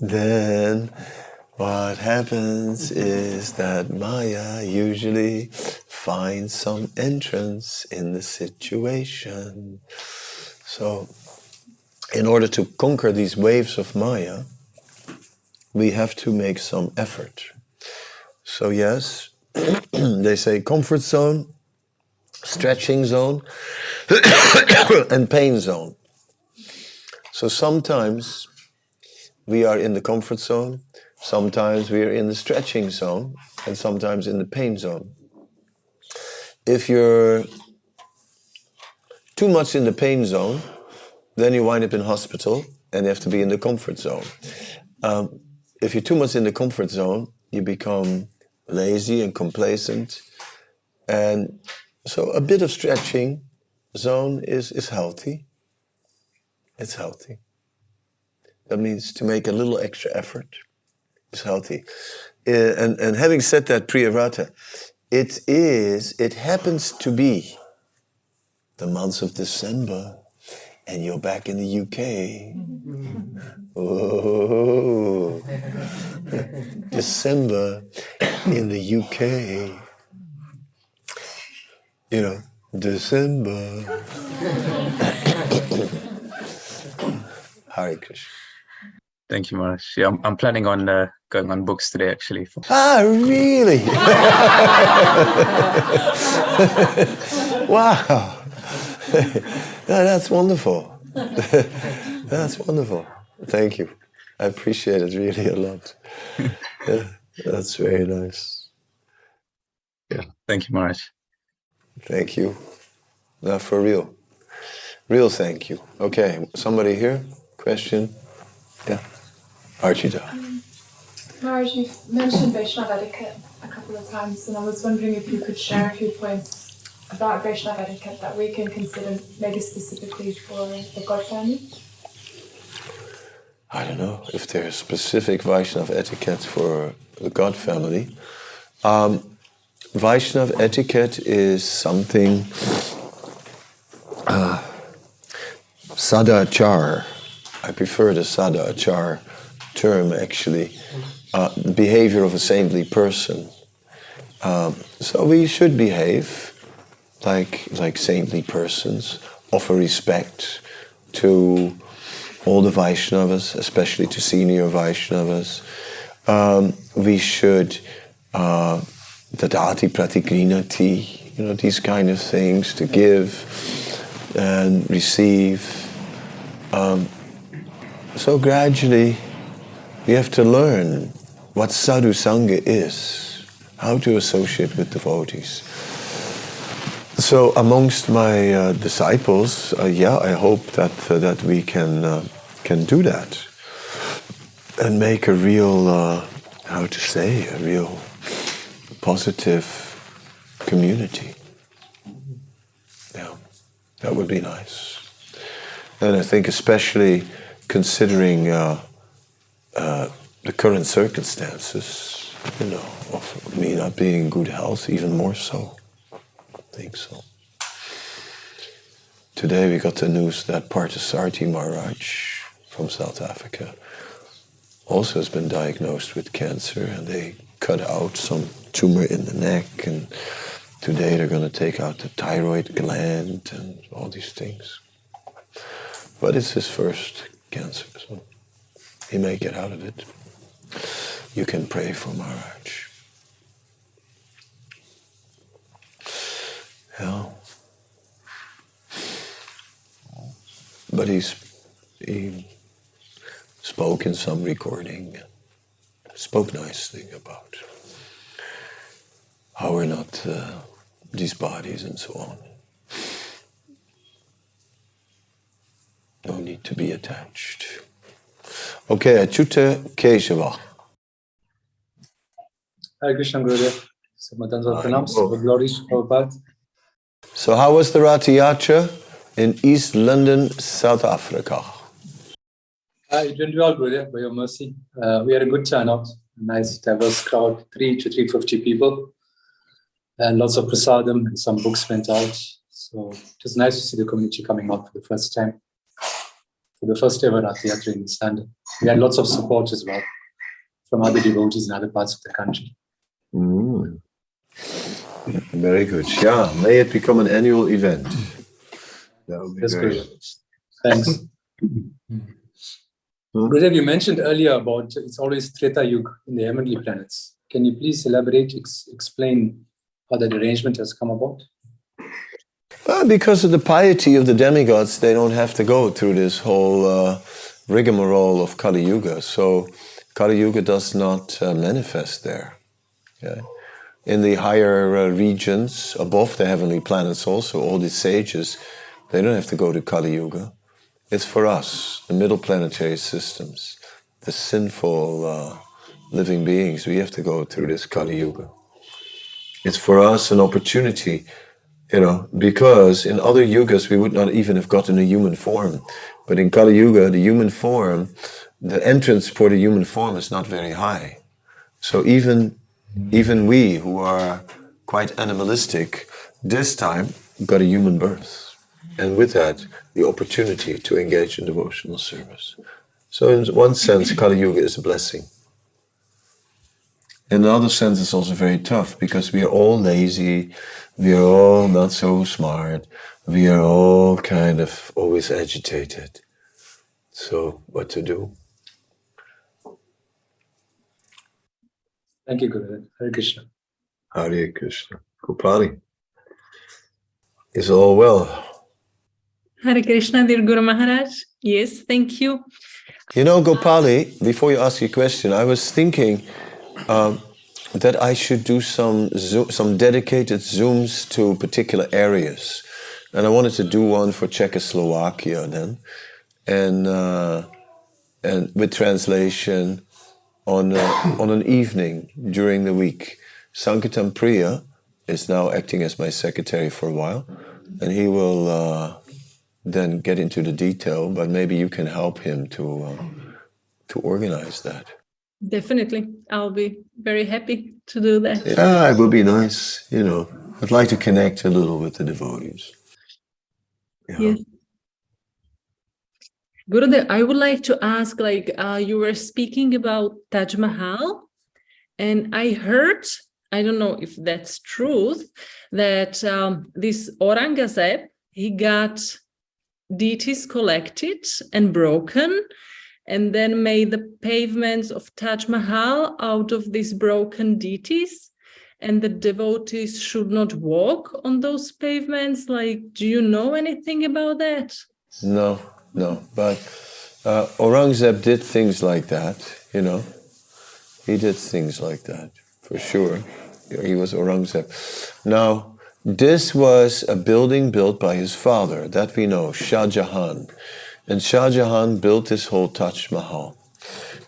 Speaker 1: then what happens is that Maya usually finds some entrance in the situation. So, in order to conquer these waves of Maya, we have to make some effort. So, yes, [clears throat] they say comfort zone, stretching zone, [coughs] and pain zone. So, sometimes we are in the comfort zone, sometimes we are in the stretching zone, and sometimes in the pain zone. If you're too much in the pain zone, then you wind up in hospital and you have to be in the comfort zone. Um, if you're too much in the comfort zone, you become lazy and complacent. And so a bit of stretching zone is, is healthy. It's healthy. That means to make a little extra effort is healthy. Uh, and, and having said that, Priyavrata, it is, it happens to be the month of December and you're back in the UK. Oh, [laughs] December in the UK. You know, December. [coughs] Hare Krishna.
Speaker 3: Thank you, Maharaj. Yeah, I'm, I'm planning on uh, going on books today, actually. For,
Speaker 1: Ah, really? [laughs] wow. [laughs] No, that's wonderful. [laughs] that's wonderful. Thank you. I appreciate it really a lot. Yeah, that's very nice. Yeah.
Speaker 3: thank you, Maharaj.
Speaker 1: Thank you. Not for real. Real thank you. Okay, somebody here? Question? Yeah. Archita.
Speaker 4: Marge, you've mentioned Vaishnav etiquette a couple of times, and I was wondering if you could share a few points about Vaishnav etiquette that we can consider maybe specifically for the God family.
Speaker 1: I don't know if there's specific Vaishnav etiquette for the God family. Um, Vaishnav etiquette is something uh, sadachar. I prefer the sadachar term actually. Uh, behavior of a saintly person. Um, so we should behave like like saintly persons, offer respect to all the Vaishnavas, especially to senior Vaishnavas. Um, we should uh, dadati pratigrinati, you know, these kind of things to give and receive. Um, so gradually, we have to learn what sadhu sangha is, how to associate with devotees. So amongst my uh, disciples, uh, yeah, I hope that uh, that we can uh, can do that and make a real, uh, how to say, a real positive community. Yeah, that would be nice. And I think especially considering uh, uh, the current circumstances, you know, of me not being in good health, even more so. I think so. Today we got the news that Parthasarthi Maharaj from South Africa also has been diagnosed with cancer and they cut out some tumor in the neck and today they're going to take out the thyroid gland and all these things. But it's his first cancer, so he may get out of it. You can pray for Maharaj. Yeah. But he's he spoke in some recording, spoke nicely about how we're not uh, these bodies and so on. No need to be attached. Okay, Achyuta Keshava.
Speaker 5: Hare Krishna Gurudev. Samadhanva Pranam. Sarva Glories, Prabhupada.
Speaker 1: So, how was the Ratha Yatra in East London, South Africa?
Speaker 5: Uh, it went well, Gurudev, by your mercy. Uh, we had a good turnout, a nice diverse crowd, 3 to 350 people, and lots of prasadam and some books went out. So it was nice to see the community coming out for the first time, for the first ever Rath Yatra in London. We had lots of support as well from other devotees in other parts of the country.
Speaker 1: Mm. Very good. Yeah, may it become an annual event. That would be
Speaker 5: That's
Speaker 1: very
Speaker 5: great. Thanks. Gurudev, you mentioned earlier about it's always Treta Yuga in the heavenly planets. Can you please elaborate, ex- explain how that arrangement has come about?
Speaker 1: Well, because of the piety of the demigods, they don't have to go through this whole uh, rigmarole of Kali Yuga. So Kali Yuga does not uh, manifest there. Okay? In the higher uh, regions, above the heavenly planets, also, all these sages, they don't have to go to Kali Yuga. It's for us, the middle planetary systems, the sinful uh, living beings. We have to go through this Kali Yuga. It's for us an opportunity you know, because in other yugas we would not even have gotten a human form. But in Kali Yuga, the human form, the entrance for the human form is not very high. So even even we who are quite animalistic, this time got a human birth. And with that, the opportunity to engage in devotional service. So in one sense, Kali Yuga is a blessing. In another sense, it's also very tough because we are all lazy, we are all not so smart, we are all kind of always agitated. So, what to do?
Speaker 5: Thank you, Gurudev. Hare Krishna.
Speaker 1: Hare Krishna. Gopali. Is all well?
Speaker 6: Hare Krishna, dear Guru Maharaj. Yes, thank you.
Speaker 1: You know, Gopali, before you ask your question, I was thinking um, that I should do some some dedicated zooms to particular areas, and I wanted to do one for Czechoslovakia then, and uh, and with translation on uh, on an evening during the week. Sankirtan Priya is now acting as my secretary for a while, and he will. Uh, then get into the detail, but maybe you can help him to uh, to organize that.
Speaker 6: Definitely. I'll be very happy to do that.
Speaker 1: Yeah, it would be nice. You know, I'd like to connect a little with the devotees. Yeah.
Speaker 6: Yes. Gurudev, I would like to ask, like, uh, you were speaking about Taj Mahal, and I heard, I don't know if that's truth, that um, this Aurangzeb, he got deities collected and broken, and then made the pavements of Taj Mahal out of these broken deities, and the devotees should not walk on those pavements. Like, do you know anything about that?
Speaker 1: No, no. But uh, Aurangzeb did things like that, you know. He did things like that, for sure. He was Aurangzeb. Now, this was a building built by his father, that we know, Shah Jahan. And Shah Jahan built this whole Taj Mahal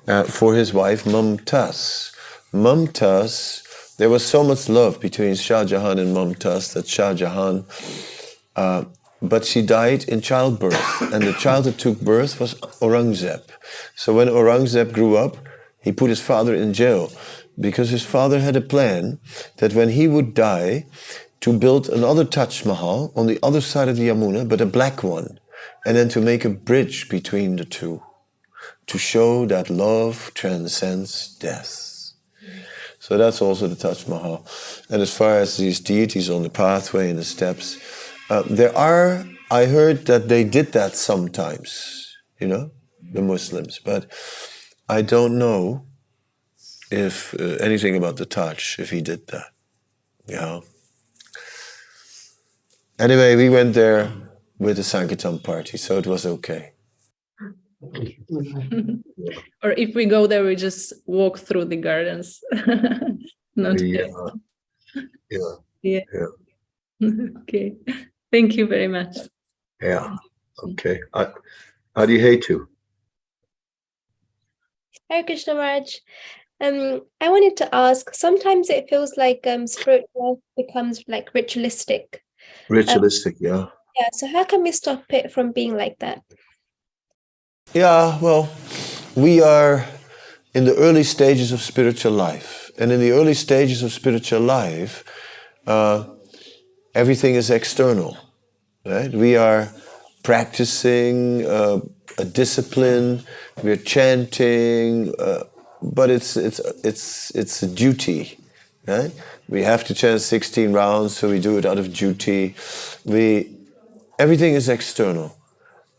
Speaker 1: uh, for his wife Mumtaz. Mumtaz, there was so much love between Shah Jahan and Mumtaz that Shah Jahan uh, but she died in childbirth, and the child that took birth was Aurangzeb. So when Aurangzeb grew up, he put his father in jail because his father had a plan that when he would die, to build another Taj Mahal on the other side of the Yamuna, but a black one, and then to make a bridge between the two, to show that love transcends death. So that's also the Taj Mahal. And as far as these deities on the pathway and the steps, uh, there are, I heard that they did that sometimes, you know, the Muslims, but I don't know if uh, anything about the Taj, if he did that. Yeah. Anyway, we went there with the Sankirtan party, so it was okay. [laughs]
Speaker 6: or if we go there, we just walk through the gardens. [laughs] Not
Speaker 1: Yeah. Yeah.
Speaker 6: yeah.
Speaker 1: Yeah. [laughs]
Speaker 6: okay. Thank you very much.
Speaker 1: Yeah. Okay. I, how do you hate to?
Speaker 2: Hare Krishna Maharaj. Um, I wanted to ask. Sometimes it feels like um, spiritual becomes like ritualistic.
Speaker 1: Ritualistic, yeah.
Speaker 2: Yeah. So how can we stop it from being like that?
Speaker 1: Yeah, well, we are in the early stages of spiritual life. And in the early stages of spiritual life, uh, everything is external, right? We are practicing uh, a discipline, we're chanting, uh, but it's, it's, it's, it's a duty, right? We have to chant 16 rounds, so we do it out of duty. We, everything is external.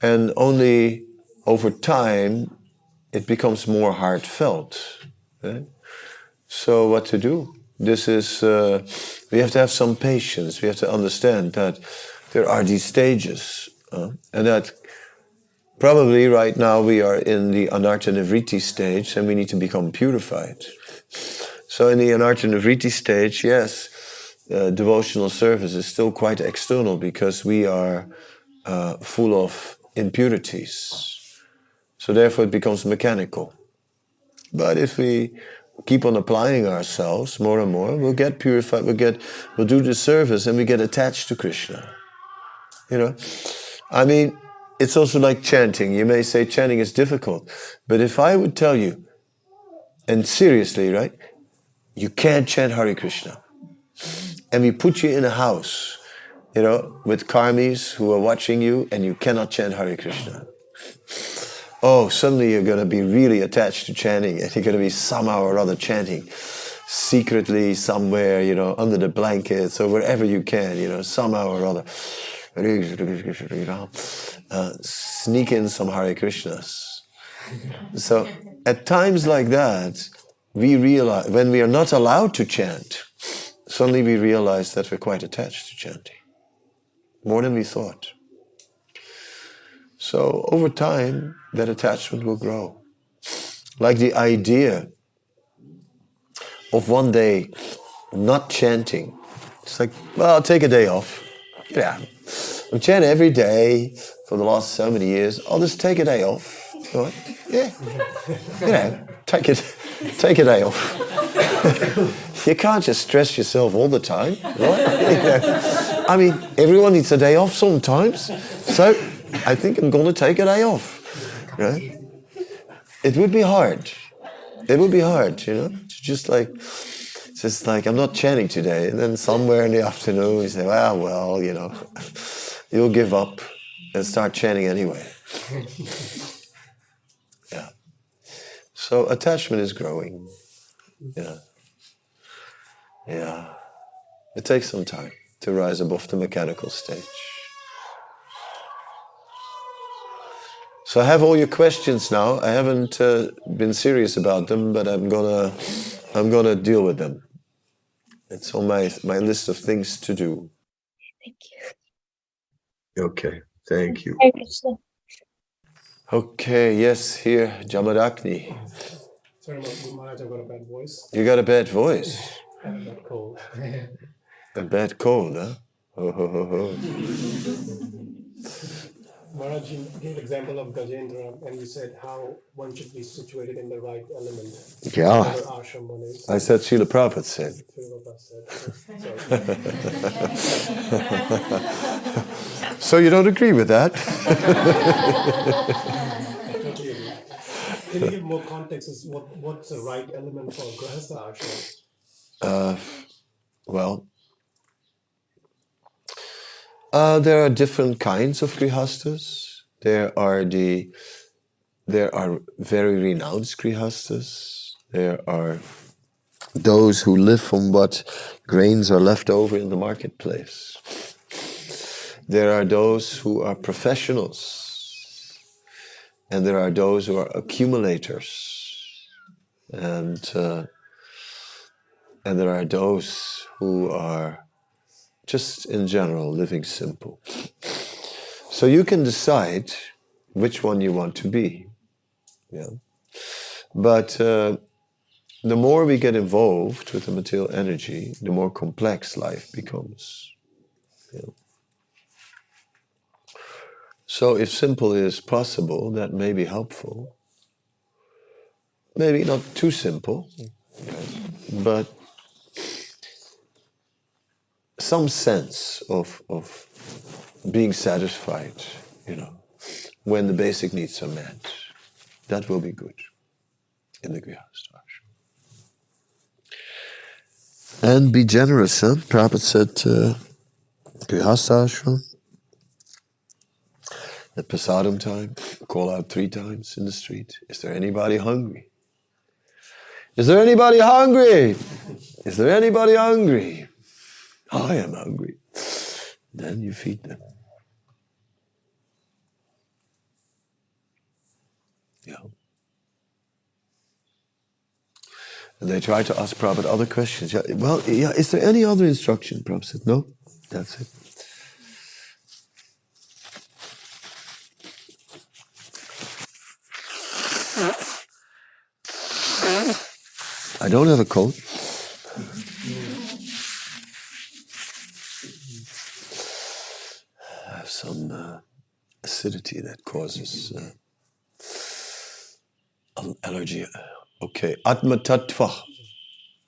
Speaker 1: And only over time it becomes more heartfelt. Right? So, what to do? This is, uh, we have to have some patience. We have to understand that there are these stages. uh, and that probably right now we are in the anartha stage and we need to become purified. So, in the anartha stage, yes, uh, devotional service is still quite external because we are uh, full of impurities. So therefore it becomes mechanical. But if we keep on applying ourselves more and more, we'll get purified, we'll get we'll do the service and we get attached to Krishna. You know? I mean, it's also like chanting. You may say chanting is difficult, but if I would tell you, and seriously, right, you can't chant Hare Krishna. And we put you in a house, you know, with karmis who are watching you, and you cannot chant Hare Krishna oh, suddenly you're going to be really attached to chanting and you're going to be somehow or other chanting secretly somewhere, you know, under the blankets or wherever you can, you know, somehow or other. Uh, sneak in some Hare Krishnas. So at times like that, we realize, when we are not allowed to chant, suddenly we realize that we're quite attached to chanting. More than we thought. So over time, that attachment will grow. Like the idea of one day not chanting. It's like, well, I'll take a day off. Yeah. I'm chanting every day for the last so many years. I'll just take a day off. Right? Yeah. You know, take it take a day off. [laughs] you can't just stress yourself all the time, right? [laughs] I mean, everyone needs a day off sometimes. So I think I'm going to take a day off. Right? It would be hard. It would be hard, you know, to just like, just like, I'm not chanting today. And then somewhere in the afternoon, you say, well, well, you know, [laughs] you'll give up and start chanting anyway. yeah. So attachment is growing. Yeah. Yeah. It takes some time to rise above the mechanical stage. So I have all your questions now. I haven't uh, been serious about them, but I'm gonna, I'm gonna deal with them. It's on my my list of things to do.
Speaker 2: Thank you.
Speaker 1: Okay, thank you. Okay, yes, here, Jamadagni.
Speaker 7: Sorry, Ma- Maharaj, I've got a bad voice.
Speaker 1: You got a bad voice,
Speaker 7: A bad cold.
Speaker 1: a bad cold, huh? Ho, ho, ho, ho.
Speaker 7: Maharaj, you gave example of Gajendra and you said how one should be situated in the right element.
Speaker 1: Yeah,
Speaker 7: Whatever ashram one is.
Speaker 1: I said Srila Prabhupada said.
Speaker 7: Said. [laughs]
Speaker 1: So you don't agree with that? [laughs]
Speaker 7: Can you give more context as what, what's the right element for Grihastha ashram?
Speaker 1: Uh, well, uh, there are different kinds of grihastas. There are the there are very renounced grihastas. There are those who live from what grains are left over in the marketplace. There are those who are professionals, and there are those who are accumulators, and. Uh, and there are those who are just in general living simple. So you can decide which one you want to be. Yeah. But uh, the more we get involved with the material energy, the more complex life becomes. Yeah. So if simple is possible, that may be helpful. Maybe not too simple, but some sense of, of being satisfied, you know, when the basic needs are met. That will be good in the Grihastha ashram. And be generous, huh? Prabhupada said, uh, Grihastha ashram, at prasadam time, call out three times in the street. Is there anybody hungry? Is there anybody hungry? Is there anybody hungry? I am hungry. Then you feed them. Yeah. And they try to ask Prabhupada other questions. Yeah, well, yeah, is there any other instruction? Prabhupada said, no, that's it. I don't have a coat. I have some uh, acidity that causes uh, al- allergy. Okay, Atma Tattva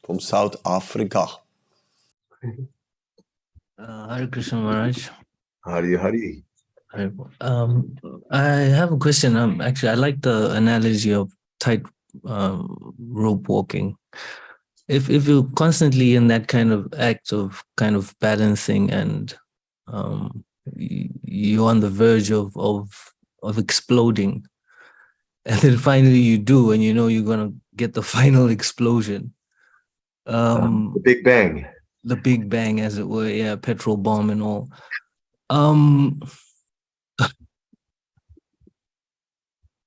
Speaker 1: from South Africa.
Speaker 8: Uh, Hare Krishna Maharaj.
Speaker 1: Hari Hari.
Speaker 8: Hare- Um, I have a question. Um, actually, I like the analogy of tight um, rope walking. If if you're constantly in that kind of act of kind of balancing and um, you're on the verge of of of exploding, [laughs] and then finally you do, and you know you're gonna get the [laughs] final explosion. Um,
Speaker 1: The Big Bang.
Speaker 8: the big bang as it were yeah petrol bomb and all um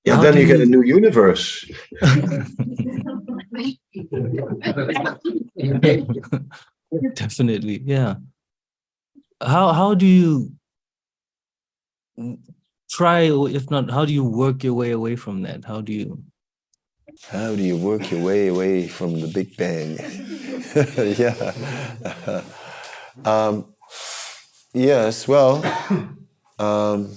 Speaker 1: Yeah, then you get a new universe. [laughs]
Speaker 8: definitely yeah how how do you try if not how do you work your way away from that how do you
Speaker 1: How do you work your way away from the Big Bang? [laughs] yeah. um, yes, well, um,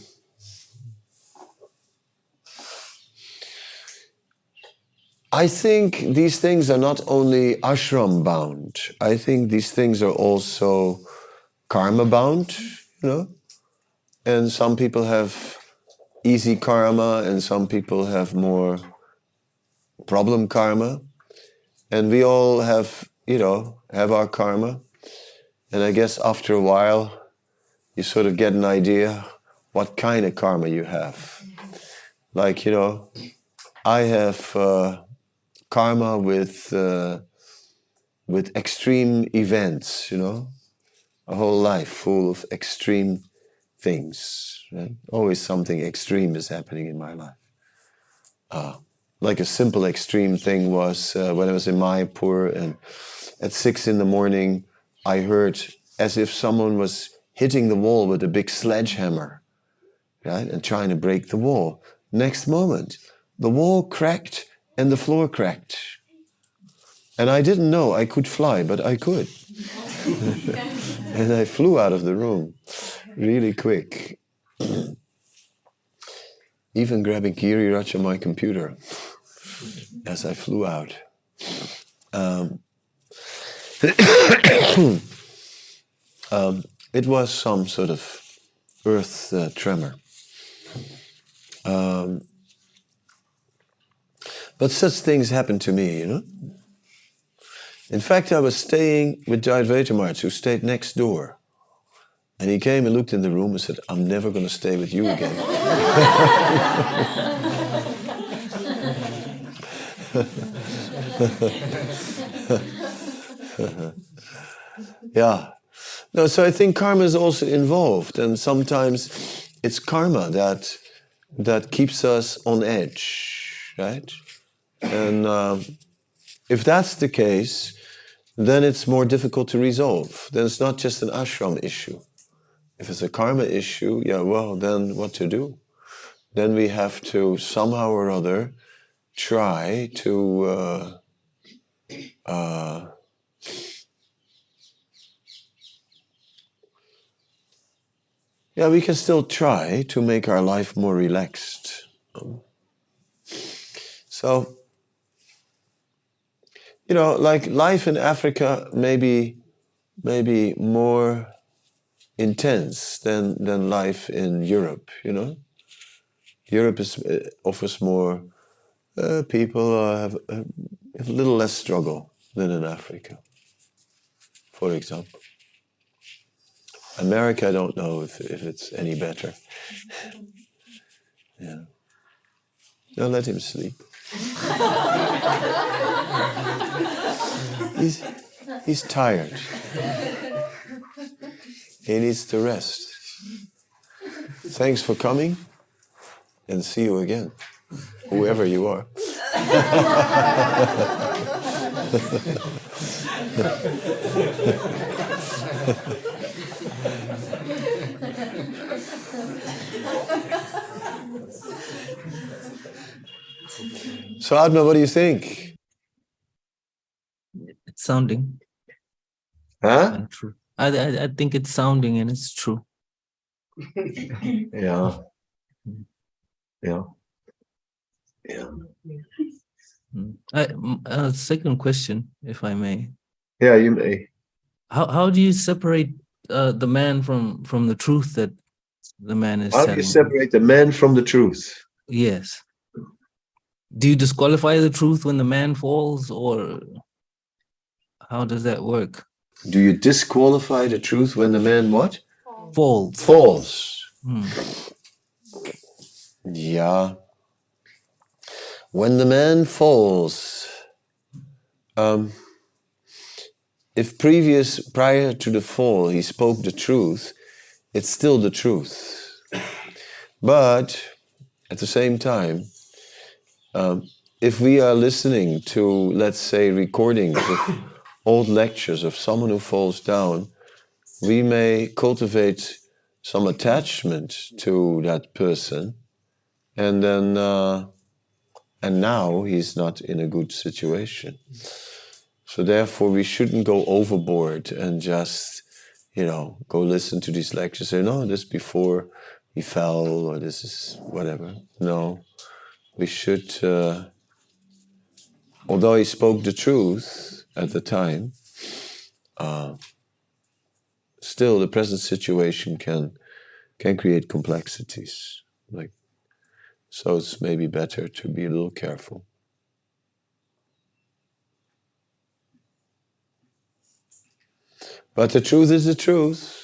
Speaker 1: I think these things are not only ashram bound, I think these things are also karma bound, you know? And some people have easy karma, and some people have more problem karma, and we all have, you know, have our karma. And I guess after a while, you sort of get an idea what kind of karma you have. Like, you know, I have uh, karma with uh, with extreme events, you know, a whole life full of extreme things. Right? Always something extreme is happening in my life. Uh, like a simple extreme thing was uh, when I was in Mayapur, and at six in the morning, I heard as if someone was hitting the wall with a big sledgehammer, right, and trying to break the wall. Next moment, the wall cracked and the floor cracked. And I didn't know I could fly, but I could. [laughs] and I flew out of the room really quick. Even grabbing Giriraj on my computer as I flew out. Um, [coughs] um, it was some sort of earth uh, tremor. Um, but such things happen to me, you know. In fact, I was staying with Maharaj, who stayed next door. And he came and looked in the room and said, I'm never going to stay with you again. [laughs] yeah. No, so I think karma is also involved, and sometimes it's karma that that keeps us on edge, right? And uh, if that's the case, then it's more difficult to resolve. Then it's not just an ashram issue. If it's a karma issue, yeah, well, then what to do? Then we have to somehow or other try to uh, uh, yeah, we can still try to make our life more relaxed. So, you know, like life in Africa maybe maybe more intense than than life in Europe. You know, Europe is uh, offers more. Uh, people uh, have, have a little less struggle than in Africa, for example. America, I don't know if, if it's any better. [laughs] yeah. Now let him sleep. [laughs] he's, he's tired. He needs to rest. Thanks for coming and see you again, whoever you are. So, Atma, what do you think?
Speaker 8: It's sounding
Speaker 1: Huh?
Speaker 8: true. I, I I think it's sounding and it's true.
Speaker 1: Yeah. Yeah. Yeah.
Speaker 8: I, uh, second question, if I may.
Speaker 1: Yeah, you may.
Speaker 8: How how do you separate uh, the man from from the truth that the man is
Speaker 1: How do you separate the man from the truth?
Speaker 8: Yes. Do you disqualify the truth when the man falls, or how does that work?
Speaker 1: Do you disqualify the truth when the man what?
Speaker 8: Falls.
Speaker 1: Falls.
Speaker 8: Hmm.
Speaker 1: Yeah. When the man falls, um, if previous, prior to the fall, he spoke the truth, it's still the truth. But at the same time, um, if we are listening to, let's say, recordings of [coughs] old lectures of someone who falls down, we may cultivate some attachment to that person, and then, uh, and now he's not in a good situation. So therefore, we shouldn't go overboard and just, you know, go listen to these lectures. Say, no, this before he fell, or this is whatever. No, we should. Uh, although he spoke the truth at the time. Uh, still, the present situation can can create complexities. Like, so it's maybe better to be a little careful. But the truth is the truth.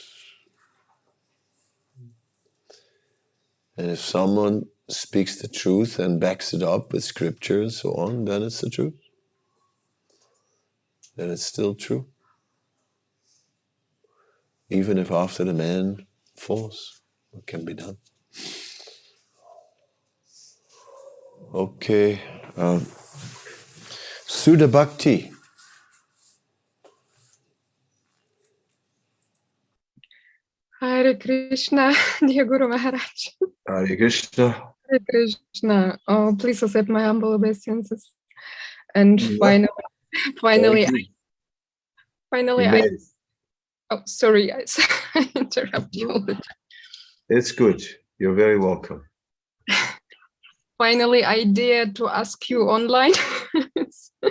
Speaker 1: And if someone speaks the truth and backs it up with scripture and so on, then it's the truth. Then it's still true. Even if after the man falls, what can be done? Okay. Um, Sudha Bhakti.
Speaker 9: Hare Krishna, [laughs] dear Guru Maharaj.
Speaker 1: Hare Krishna.
Speaker 9: Hare Krishna. Oh, please accept my humble obeisances. And
Speaker 1: Yeah.
Speaker 9: finally, finally, I, finally, I. Oh, sorry, I, [laughs] I interrupt you all the time.
Speaker 1: It's good. You're very welcome.
Speaker 9: Finally, I dared to ask you online. [laughs]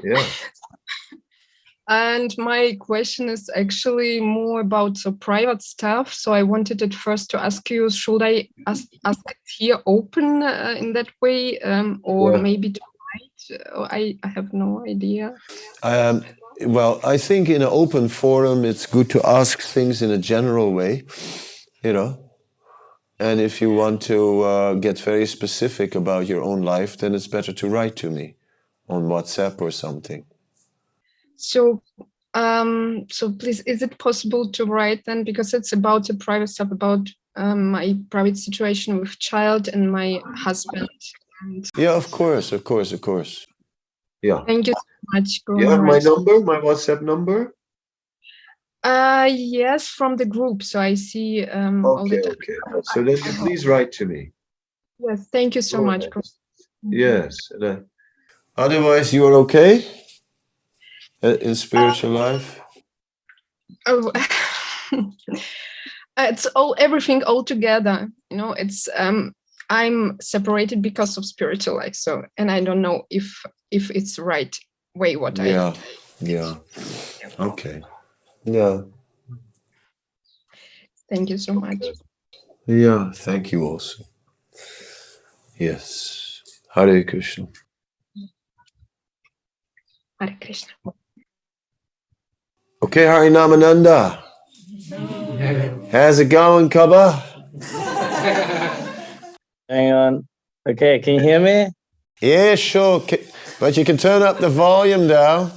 Speaker 1: Yeah.
Speaker 9: And my question is actually more about the private stuff. So I wanted at first to ask you, should I ask, ask it here open uh, in that way, um, or
Speaker 1: Yeah.
Speaker 9: maybe to I, I have no idea.
Speaker 1: Um, well, I think in an open forum, it's good to ask things in a general way, you know. And if you want to uh, get very specific about your own life, then it's better to write to me on WhatsApp or something.
Speaker 9: So, um, so please, is it possible to write then because it's about the private stuff about um, my private situation with child and my husband. And
Speaker 1: Yeah, of course, of course, of course. Yeah.
Speaker 9: thank you so much. Guru
Speaker 1: You have my number, my WhatsApp number?
Speaker 9: Uh, yes, from the group. So I see um, all the
Speaker 1: Okay,
Speaker 9: time.
Speaker 1: okay. So then you please write to me.
Speaker 9: Yes, thank you so
Speaker 1: Go
Speaker 9: much.
Speaker 1: ahead. Yes. and, uh, otherwise, you are okay uh, in spiritual life?
Speaker 9: Oh, [laughs] it's all everything all together. You know, it's um, I'm separated because of spiritual life. So, and I don't know if if it's right way what I
Speaker 1: Yeah, yeah. Okay. Yeah.
Speaker 9: Thank you so much.
Speaker 1: Yeah, thank you also. Yes. Hare Krishna.
Speaker 9: Hare Krishna.
Speaker 1: Okay, Harinamananda. How's it going, Kaba?
Speaker 10: Hang on. Okay, can you hear me?
Speaker 1: Yeah, sure. But you can turn up the volume down,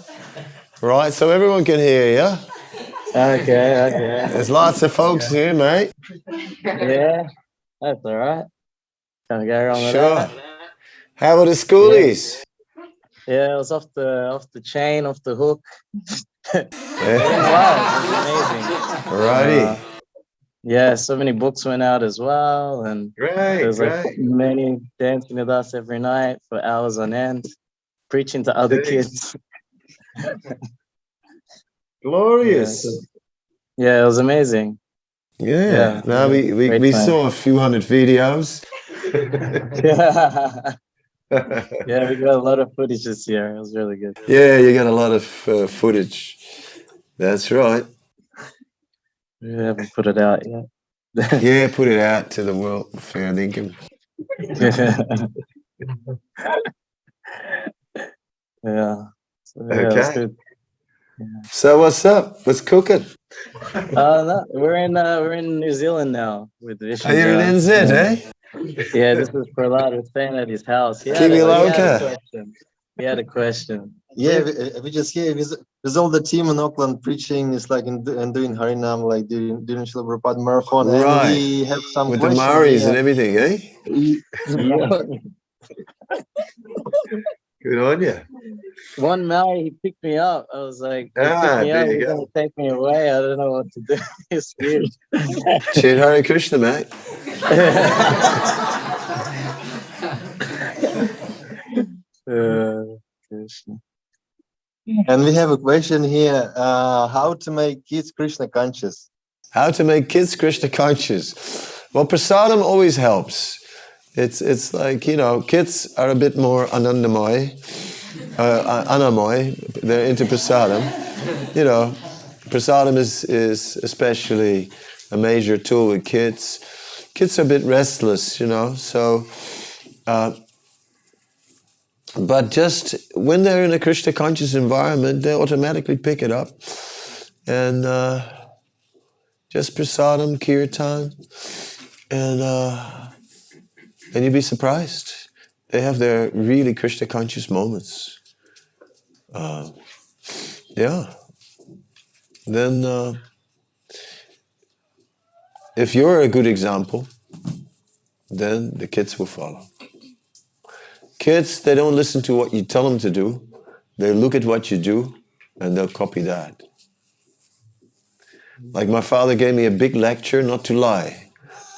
Speaker 1: right, so everyone can hear you.
Speaker 10: Okay, okay.
Speaker 1: There's lots of folks here, mate.
Speaker 10: Yeah, that's all right. Can't go wrong with
Speaker 1: Sure.
Speaker 10: that.
Speaker 1: How are the schoolies?
Speaker 10: Yeah, it was off the off the chain, off the hook.
Speaker 1: Yeah. [laughs]
Speaker 10: wow, amazing.
Speaker 1: Alrighty.
Speaker 10: Uh, yeah, so many books went out as well, and
Speaker 1: Great,
Speaker 10: there's like
Speaker 1: great.
Speaker 10: many dancing with us every night for hours on end, preaching to other
Speaker 1: Great.
Speaker 10: kids. [laughs]
Speaker 1: Glorious.
Speaker 10: Yeah, it was amazing.
Speaker 1: Yeah.
Speaker 10: Yeah,
Speaker 1: Now we, we,
Speaker 10: great
Speaker 1: we
Speaker 10: time.
Speaker 1: saw a few hundred videos.
Speaker 10: yeah, [laughs] yeah, we got a lot of footage this year. It was really good.
Speaker 1: Yeah, you got a lot of uh, footage. That's right.
Speaker 10: We haven't put it out yet. [laughs]
Speaker 1: Yeah, put it out to the world. Fair dinkum. [laughs]
Speaker 10: yeah. So, yeah,
Speaker 1: Okay.
Speaker 10: good.
Speaker 1: So what's up? What's cooking?
Speaker 10: Uh, no, we're in uh, we're in New Zealand now with Vision.
Speaker 1: Are you in. NZ, eh?
Speaker 10: Yeah, this is Prahlad. We're staying at his house. He had,
Speaker 1: Kiwi
Speaker 10: a, he had a question. He had a question.
Speaker 11: Yeah, we, uh, we just here with, with all the team in Auckland preaching is like and, and doing Harinam, like doing doing Srila Prabhupada marathon,
Speaker 1: Right.
Speaker 11: and we have some
Speaker 1: With the
Speaker 11: questions
Speaker 1: Maoris and everything, eh? [laughs] Good on you.
Speaker 10: One Maori, he picked me up. I was like, he
Speaker 1: Ah,
Speaker 10: me
Speaker 1: there
Speaker 10: up.
Speaker 1: you
Speaker 10: He's
Speaker 1: go.
Speaker 10: gonna take me away. I don't know what to do. [laughs] It's scared.
Speaker 1: Shit, Hare Krishna, mate. [laughs]
Speaker 10: Uh, Krishna.
Speaker 11: And we have a question here: uh, How to make kids Krishna conscious?
Speaker 1: How to make kids Krishna conscious. Well, prasadam always helps. It's it's like, you know, kids are a bit more anandamoy, uh, anamoy. They're into prasadam. You know, prasadam is, is especially a major tool with kids. Kids are a bit restless, you know, so. Uh, but just when they're in a Krishna conscious environment, they automatically pick it up. And uh, just prasadam, kirtan, and uh, and you'd be surprised. They have their really Krishna conscious moments. Uh, yeah. Then, uh, if you're a good example, then the kids will follow. Kids, they don't listen to what you tell them to do. They look at what you do and they'll copy that. Like my father gave me a big lecture not to lie.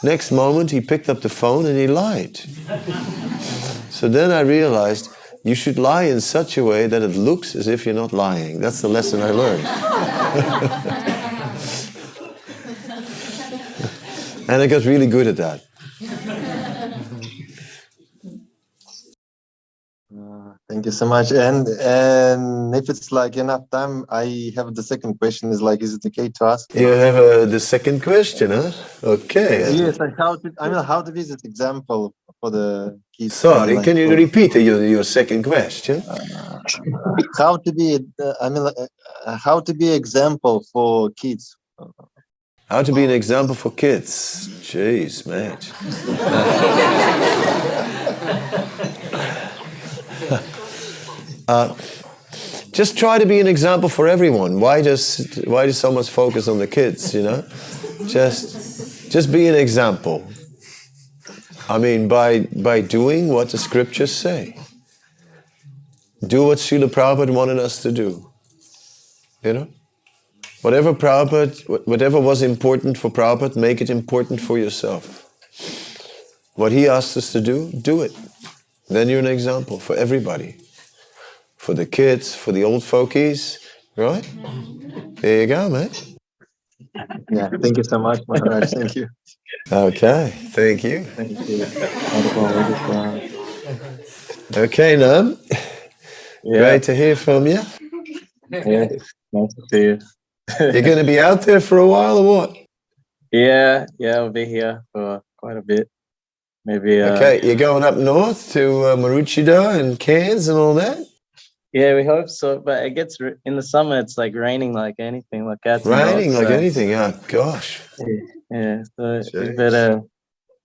Speaker 1: Next moment, he picked up the phone and he lied. [laughs] So then I realized you should lie in such a way that it looks as if you're not lying. That's the lesson I learned. [laughs] and I got really good at that.
Speaker 11: Thank you so much. And and if it's like enough time, I have the second question. Is like, is it okay to ask?
Speaker 1: You have uh, the second question, huh? Okay.
Speaker 11: Yes, like how to. I mean, how to be this example for the kids.
Speaker 1: Sorry,
Speaker 11: like,
Speaker 1: can you
Speaker 11: for-
Speaker 1: repeat your, your second question?
Speaker 11: how to be? Uh, I mean, uh, how to be example for kids.
Speaker 1: How to be an example for kids. Jeez, man. [laughs] Uh, just try to be an example for everyone. Why does why does so much focus on the kids? You know, just just be an example. I mean, by by doing what the scriptures say. Do what Srila Prabhupada wanted us to do. You know, whatever Prabhupada, whatever was important for Prabhupada, make it important for yourself. What he asked us to do, do it. Then you're an example for everybody for the kids, for the old folkies, right? There you go, mate.
Speaker 11: Yeah. Thank you so much, Maharaj. Thank you.
Speaker 1: Okay, thank you.
Speaker 11: Thank you.
Speaker 1: Okay, Nam. Great to hear from you.
Speaker 10: Yeah, nice to see you.
Speaker 1: You're going to be out there for a while or what?
Speaker 10: Yeah, yeah, I'll be here for quite a bit. Maybe. Uh,
Speaker 1: Okay, you're going up north to uh, Maroochydore and Cairns and all that?
Speaker 10: Yeah, we hope so. But it gets in the summer. It's like raining like anything, like and
Speaker 1: Raining like
Speaker 10: so-
Speaker 1: anything. Oh, gosh.
Speaker 10: Yeah, so we better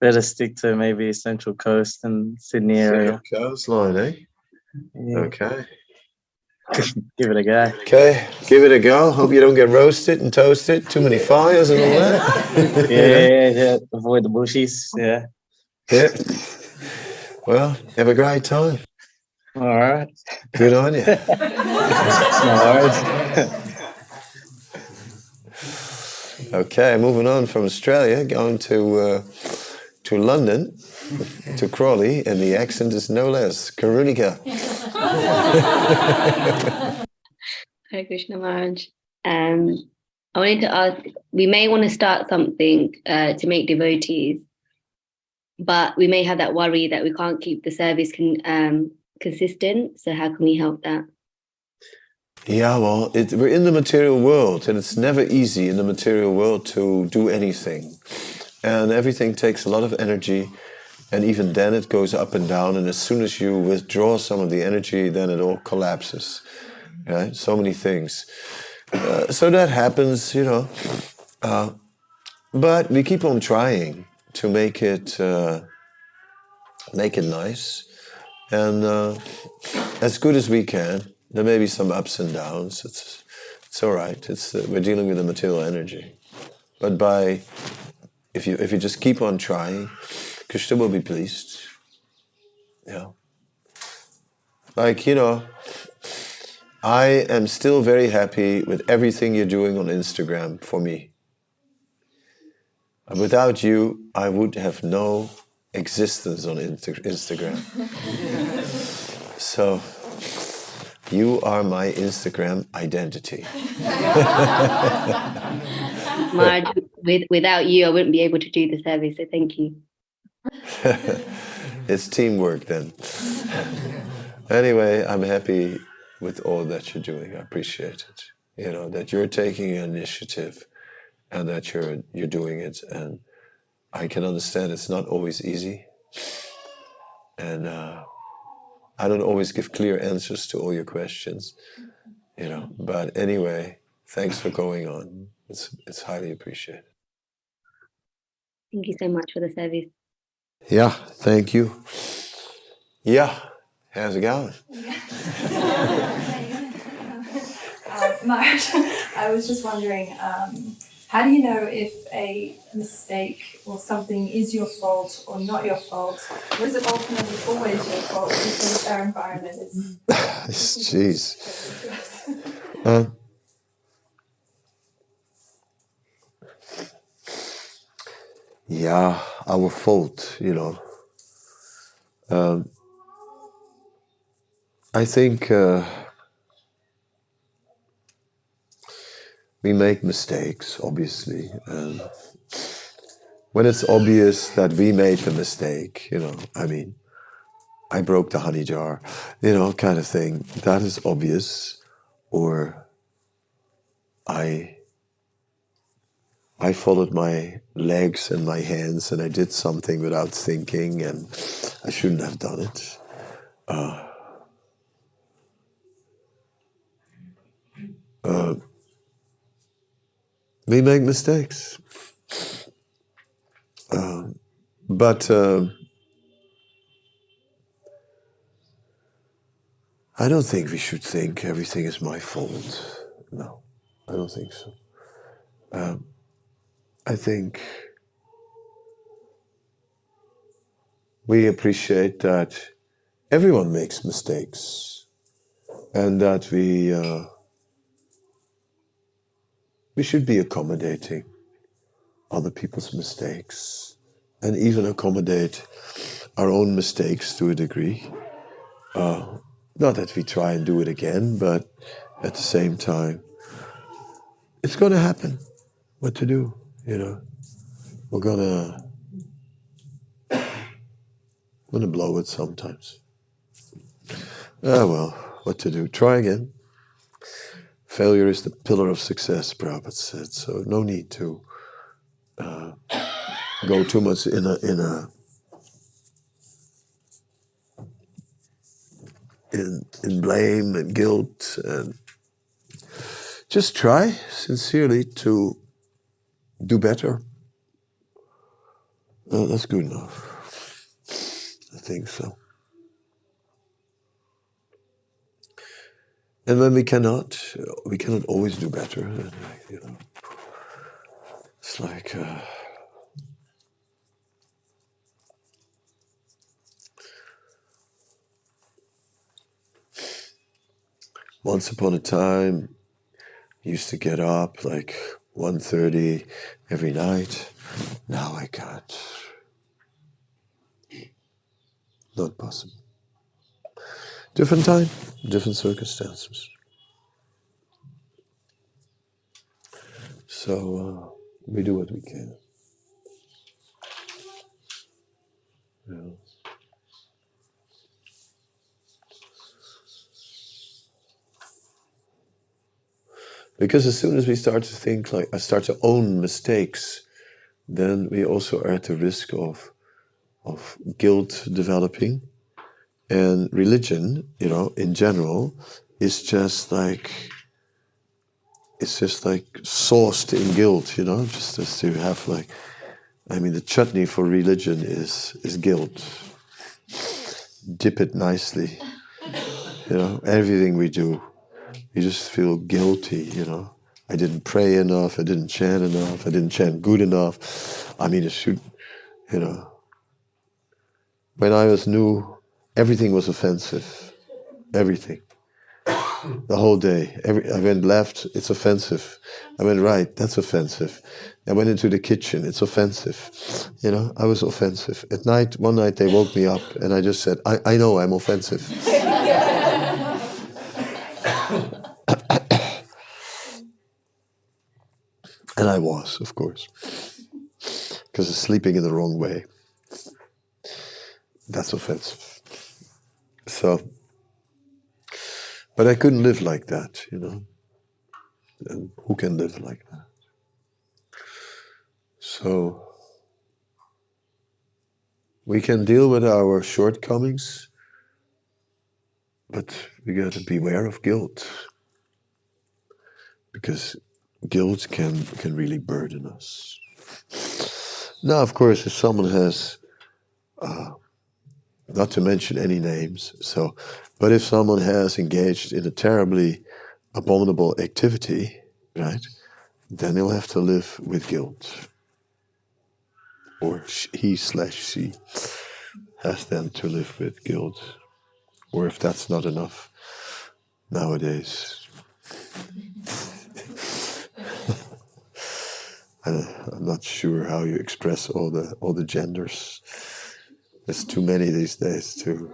Speaker 10: better stick to maybe Central Coast and Sydney area.
Speaker 1: Central coastline, eh?
Speaker 10: Yeah,
Speaker 1: Okay. [laughs]
Speaker 10: give it a go.
Speaker 1: Okay, give it a go. Hope you don't get roasted and toasted. Too many fires and all that. [laughs]
Speaker 10: Yeah, yeah, yeah, yeah. Avoid the bushies. Yeah.
Speaker 1: Yeah. Well, have a great time.
Speaker 10: All right.
Speaker 1: Good on you.
Speaker 10: No worries.
Speaker 1: Okay, moving on from Australia, going to uh, to London, to Crawley, and the accent is no less Karunika. [laughs]
Speaker 12: Hare Krishna Maharaj. Um, I wanted to ask, we may want to start something uh, to make devotees, but we may have that worry that we can't keep the service con- um, consistent. So how can we help that?
Speaker 1: Yeah, well, it, we're in the material world, and it's never easy in the material world to do anything. And everything takes a lot of energy, and even then it goes up and down. And as soon as you withdraw some of the energy, then it all collapses. Right? So many things. Uh, so that happens, you know. Uh, but we keep on trying to make it uh, make it nice, and uh, as good as we can. There may be some ups and downs. It's it's all right. It's uh, we're dealing with the material energy, but by if you if you just keep on trying, Krishna will be pleased. Yeah. Like you know, I am still very happy with everything you're doing on Instagram for me. Without you, I would have no existence on Instagram. [laughs] so, you are my Instagram identity. [laughs]
Speaker 12: Maharaj, with, without you, I wouldn't be able to do the service. So thank you. [laughs]
Speaker 1: it's teamwork then. anyway, I'm happy with all that you're doing. I appreciate it. You know that you're taking initiative, and that you're you're doing it. And I can understand it's not always easy, and uh, I don't always give clear answers to all your questions. You know, but anyway, thanks for going on. It's it's highly appreciated.
Speaker 12: Thank you so much for the service.
Speaker 1: Yeah, thank you. Yeah, how's it going? [laughs]
Speaker 13: Um, Marge, [laughs] I was just wondering, um, how do you know if a mistake or something is your fault or not your fault? Or is it ultimately always your fault because our environment is. [laughs]
Speaker 1: Jeez. Um, yeah, our fault, you know. Um, I think uh, we make mistakes, obviously. And when it's obvious that we made the mistake, you know, I mean, I broke the honey jar, you know, kind of thing, that is obvious. Or I I followed my legs and my hands and I did something without thinking and I shouldn't have done it. Uh, uh, we make mistakes. Um, but uh, I don't think we should think everything is my fault. No, I don't think so. Um, I think we appreciate that everyone makes mistakes and that we uh, we should be accommodating other people's mistakes and even accommodate our own mistakes to a degree. Uh, not that we try and do it again, but at the same time, it's going to happen. What to do? You know, we're gonna gonna blow it sometimes. Ah well, what to do? Try again. Failure is the pillar of success, Prabhupada said. So no need to uh, go too much in a in a in in blame and guilt and just try sincerely to do better. Uh, that's good enough. I think so. And when we cannot, we cannot always do better. You know, it's like uh, once upon a time, used to get up like 1.30 every night. Now I can't. Not possible. Different time, different circumstances. So uh, we do what we can. Because as soon as we start to think like, I start to own mistakes, then we also are at the risk of, of guilt developing. And religion, you know, in general, is just like, it's just like sourced in guilt, you know, just as to have like, I mean, the chutney for religion is, is guilt. Dip it nicely. You know, everything we do you just feel guilty, you know. I didn't pray enough, I didn't chant enough, I didn't chant good enough. I mean, it should, you know. When I was new, everything was offensive. Everything. The whole day. Every, I went left, it's offensive. I went right, that's offensive. I went into the kitchen, it's offensive. You know, I was offensive. At night, one night they woke me up and I just said, I, I know I'm offensive. [coughs] And I was, of course, because sleeping in the wrong way. That's offensive. So, but I couldn't live like that, you know. And who can live like that? So, we can deal with our shortcomings, but we got to beware of guilt because guilt can can really burden us. Now, of course, if someone has, uh, not to mention any names, so, but if someone has engaged in a terribly abominable activity, right, then he'll have to live with guilt. Or he slash she has then to live with guilt. Or if that's not enough nowadays. [laughs] I'm not sure how you express all the all the genders. There's too many these days too.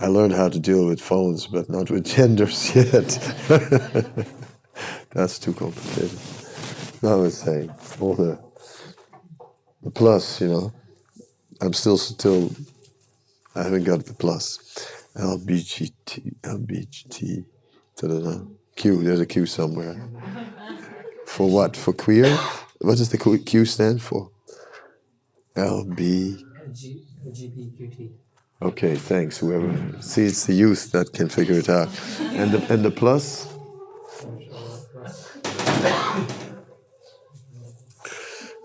Speaker 1: I learned how to deal with phones, but not with [laughs] genders yet. [laughs] That's too complicated. No, I was saying all the the plus, you know. I'm still still. I haven't got the plus. LBGT LBGT. da-da-da. Q. There's a Q somewhere. For what? For queer? What does the Q stand for? LB.
Speaker 14: LGBTQT.
Speaker 1: Okay, thanks. Whoever. See, it's the youth that can figure it out. And the and the plus.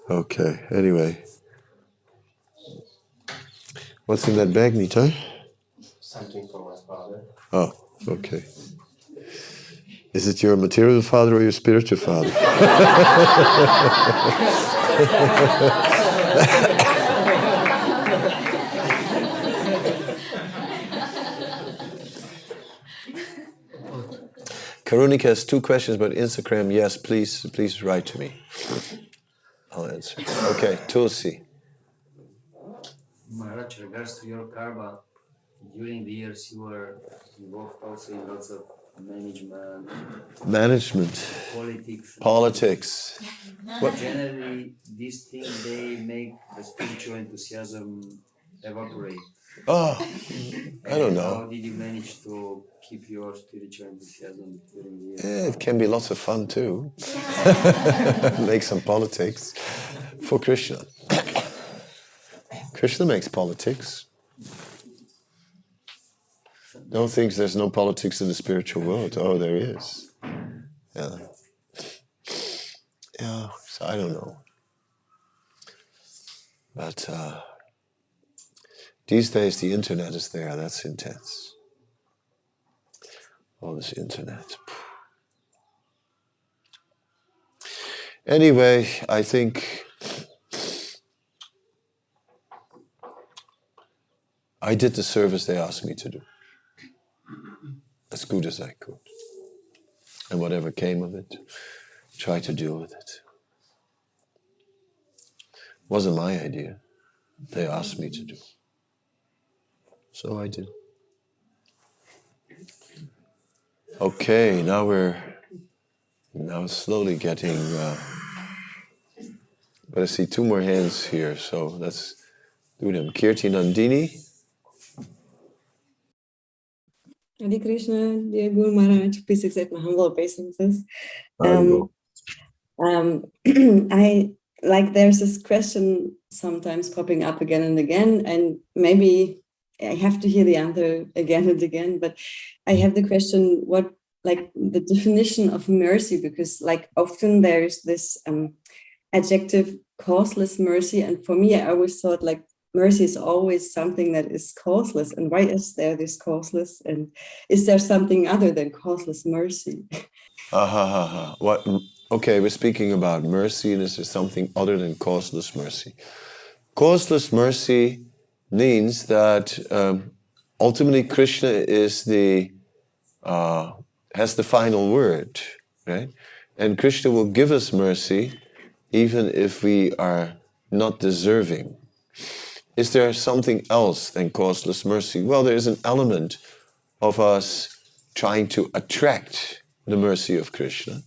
Speaker 1: Okay. Anyway, what's in that bag, Nita?
Speaker 14: Something for my father.
Speaker 1: Oh, okay. Is it your material father or your spiritual father? [laughs] Karunika has two questions about Instagram. Yes, please, please write to me. I'll answer. Okay, Tulsi.
Speaker 15: Maharaj, regards to your karma, during the years you were involved also in lots of management,
Speaker 1: Management,
Speaker 15: politics.
Speaker 1: politics. What?
Speaker 15: Generally, these things they make the spiritual enthusiasm evaporate.
Speaker 1: Oh, I don't know.
Speaker 15: How did you manage to keep your spiritual enthusiasm during the years?
Speaker 1: Eh, it can be lots of fun too. [laughs] Make some politics for Krishna. Krishna makes politics. Don't think there's no politics in the spiritual world. Oh, there is. Yeah. Yeah, so I don't know. But uh, these days the internet is there. That's intense. All this internet. Anyway, I think I did the service they asked me to do as good as I could. And whatever came of it, try to deal with it. Wasn't my idea. They asked me to do. So I did. Okay, now we're now slowly getting. Uh, but I see two more hands here, so let's do them. Kirti Nandini.
Speaker 16: Hare Krishna, dear Guru Maharaj, please accept my humble obeisances. Um, um, [clears throat] I like there's this question sometimes popping up again and again, and maybe I have to hear the answer again and again. But I have the question: what like the definition of mercy? Because like often there's this um, adjective causeless mercy, and for me, I always thought like mercy is always something that is causeless. And why is there this causeless? And is there something other than causeless mercy? [laughs]
Speaker 1: Ah, ha, ha, ha. What? Okay, we're speaking about mercy, and is something other than causeless mercy. Causeless mercy means that um, ultimately Krishna is the uh, has the final word, right? And Krishna will give us mercy even if we are not deserving. Is there something else than causeless mercy? Well, there is an element of us trying to attract the mercy of Krishna.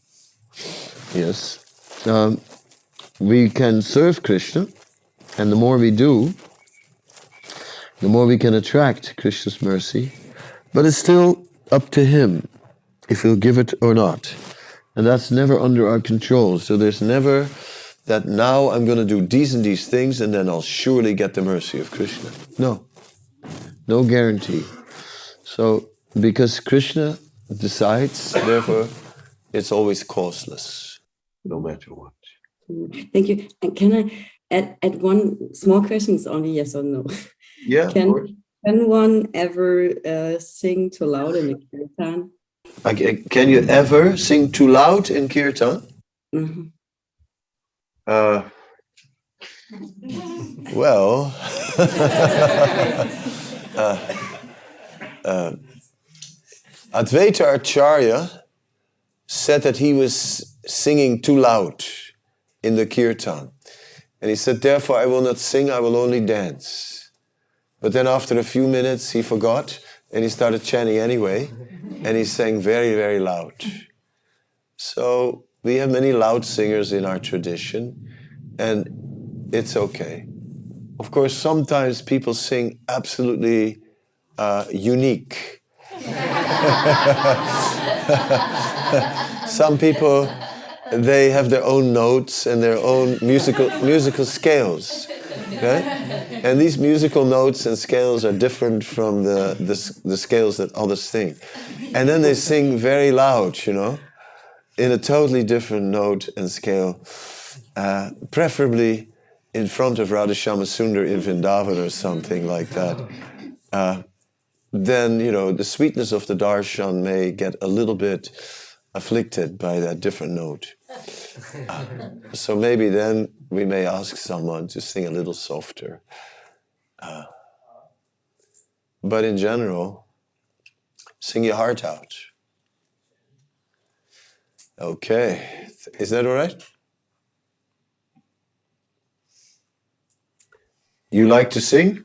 Speaker 1: Yes. Um, we can serve Krishna, and the more we do, the more we can attract Krishna's mercy. But it's still up to Him if He'll give it or not. And that's never under our control. So there's never that now I'm going to do these and these things and then I'll surely get the mercy of Krishna. No. No guarantee. So because Krishna decides, therefore, it's always causeless, no matter what.
Speaker 16: Thank you. And can I add, add one small question? It's only yes or no. [laughs]
Speaker 1: Yeah,
Speaker 16: Can, can one ever uh, sing too loud in kirtan?
Speaker 1: Okay, Can you ever sing too loud in kirtan?
Speaker 16: Mhm.
Speaker 1: Uh, well, [laughs] uh, uh, Advaita Acharya said that he was singing too loud in the kirtan. And he said, Therefore, I will not sing, I will only dance. But then after a few minutes, he forgot and he started chanting anyway. And he sang very, very loud. So we have many loud singers in our tradition, and it's okay. Of course, sometimes people sing absolutely uh, unique. [laughs] Some people, they have their own notes and their own musical musical scales. Okay? And these musical notes and scales are different from the, the, the scales that others sing. And then they sing very loud, you know, in a totally different note and scale, uh, preferably in front of Radha Shyamasundar in Vrindavan or something like that. Uh, then, you know, the sweetness of the darshan may get a little bit afflicted by that different note. Uh, so maybe then we may ask someone to sing a little softer. Uh, but in general, sing your heart out. Okay, is that all right? You like to sing?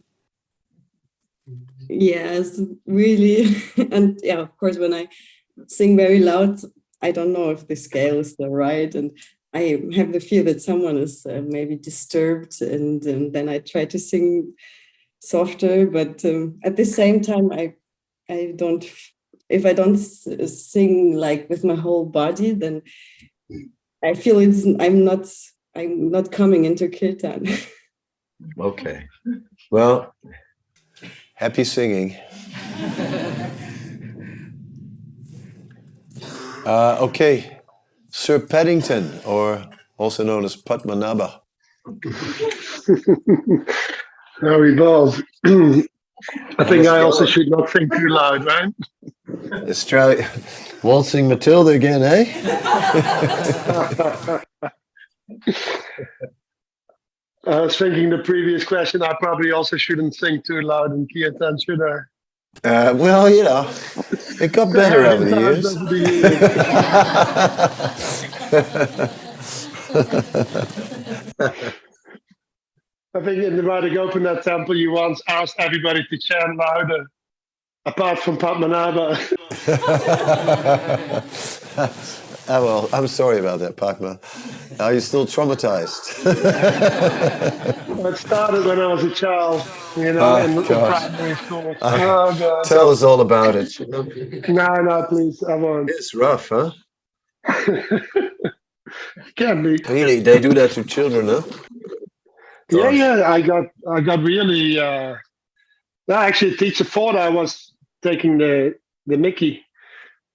Speaker 16: Yes, really. [laughs] And yeah, of course, when I sing very loud, I don't know if the scale is the right. And I have the fear that someone is uh, maybe disturbed. And, and then I try to sing softer. But um, at the same time, I, I don't, if I don't sing like with my whole body, then I feel it's, I'm not, I'm not coming into kirtan. [laughs]
Speaker 1: Okay. Well, happy singing. [laughs] Uh, okay, Sir Paddington, or also known as Padmanabha. [laughs]
Speaker 17: Now evolve. [clears throat] I think I also should not think too loud, right?
Speaker 1: Australia, waltzing Matilda again, eh? [laughs]
Speaker 17: I was thinking the previous question, I probably also shouldn't sing too loud in Kirtan, should I?
Speaker 1: Uh, well, you know, it got better over the years. [laughs]
Speaker 17: I think in the Radha that temple, you once asked everybody to chant louder, apart from Padmanabha. [laughs]
Speaker 1: oh, well, I'm sorry about that, Padma. Are you still traumatized?
Speaker 17: it started when I was a child, you know,
Speaker 1: Oh,
Speaker 17: in, in
Speaker 1: gosh.
Speaker 17: primary school.
Speaker 1: Uh,
Speaker 17: oh, God.
Speaker 1: Tell us all about it. [laughs]
Speaker 17: No, no, please, I won't.
Speaker 1: It's rough, huh? [laughs]
Speaker 17: Can be.
Speaker 1: Really, they do that to children, huh?
Speaker 17: Yeah, yeah. I got I got really uh actually teacher thought I was taking the the Mickey,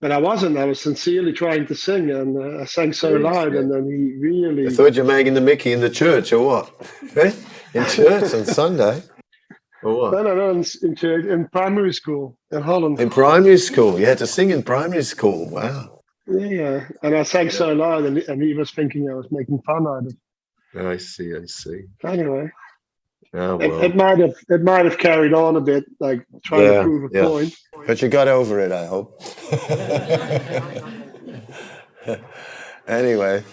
Speaker 17: but I wasn't. I was sincerely trying to sing and uh, I sang so loud and then he really
Speaker 1: I thought you're making the Mickey in the church, or what? [laughs] In church on Sunday? Or what?
Speaker 17: No, no, no, in, in, in primary school in Holland.
Speaker 1: In primary school, you had to sing in primary school. Wow.
Speaker 17: Yeah, yeah. And I sang so loud and, and he was thinking I was making fun out of it.
Speaker 1: I see, I see.
Speaker 17: Anyway.
Speaker 1: Oh,
Speaker 17: It,
Speaker 1: well.
Speaker 17: it might have it might have carried on a bit, like trying
Speaker 1: Yeah,
Speaker 17: to prove a
Speaker 1: yeah.
Speaker 17: point.
Speaker 1: But you got over it, I hope. [laughs] anyway,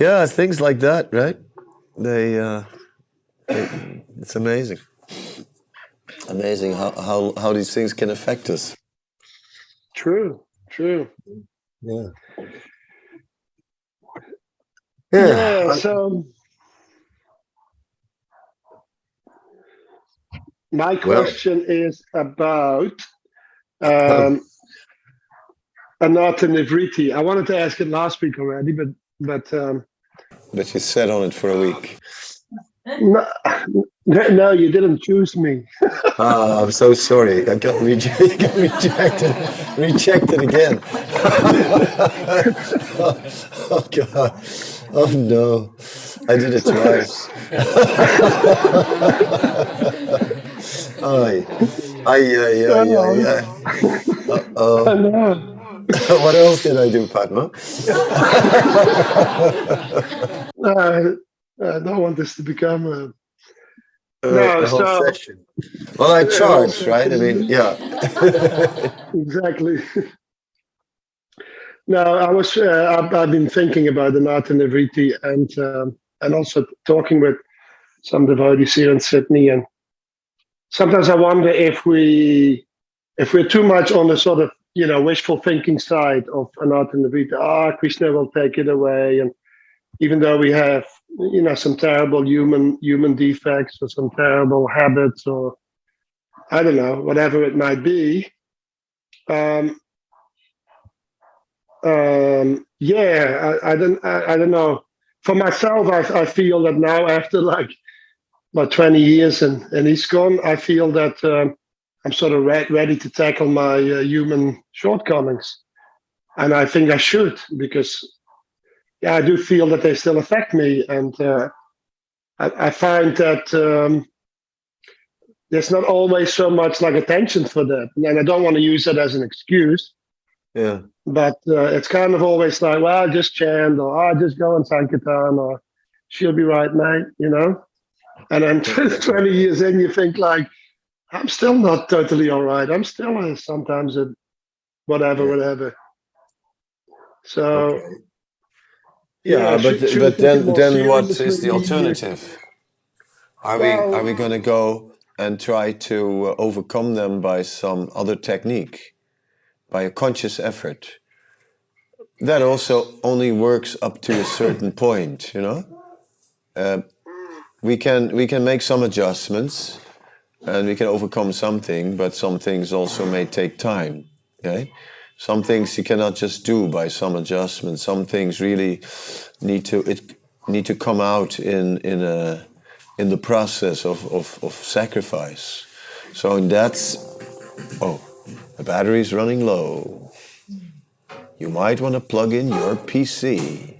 Speaker 1: yeah, things like that, right? They, uh, it- it's amazing. Amazing how, how, how these things can affect us.
Speaker 17: True, true.
Speaker 1: Yeah.
Speaker 17: Yeah.
Speaker 1: I-
Speaker 17: so my
Speaker 1: Well-
Speaker 17: question is about um, Anartha Nivritti. I wanted to ask it last week already, but but um,
Speaker 1: But you sat on it for a week.
Speaker 17: No, no, you didn't choose me.
Speaker 1: Ah, I'm so sorry. I got, reje- [laughs] got rejected. Rejected again. [laughs] oh, God. oh no, I did it twice. [laughs] Ay, ay, ay, ay, ay, ay. Uh-oh. what else did I do, Padma?
Speaker 17: Uh, I don't want this to become a.
Speaker 1: Uh,
Speaker 17: No, so-
Speaker 1: session. Well, I [laughs] charge, right? I mean, yeah. [laughs] [laughs]
Speaker 17: exactly. no, I was. Uh, I've, I've been thinking about the Anartha Nivritti and um, and also talking with some devotees here in Sydney, and sometimes I wonder if we if we're too much on the sort of you know wishful thinking side of Anartha Nivritti. Ah, Krishna will take it away, and even though we have you know some terrible human human defects or some terrible habits or I don't know whatever it might be. Um, um, yeah, I, I don't I, I don't know. For myself, I, I feel that now after like about 20 years and and he's gone, I feel that um, I'm sort of re- ready to tackle my uh, human shortcomings, and I think I should because yeah, I do feel that they still affect me, and uh, I, I find that um, there's not always so much like attention for that, and I don't want to use that as an excuse.
Speaker 1: Yeah.
Speaker 17: But uh, it's kind of always like, well, just chant, or oh, just go on Sankirtan, or she'll be right, mate, you know. And then [laughs] 20 years in, you think like, I'm still not totally all right. I'm still uh, sometimes a whatever, whatever. So
Speaker 1: Yeah, but
Speaker 17: should-
Speaker 1: but then then what is the alternative? Are we are we going to go and try to uh, overcome them by some other technique, by a conscious effort? That also only works up to a certain [laughs] point, you know. Uh, we can we can make some adjustments, and we can overcome something, but some things also may take time. Okay, some things you cannot just do by some adjustment. Some things really need to it need to come out in in a in the process of, of, of sacrifice. So in that's oh, the battery's running low. You might want to plug in your PC.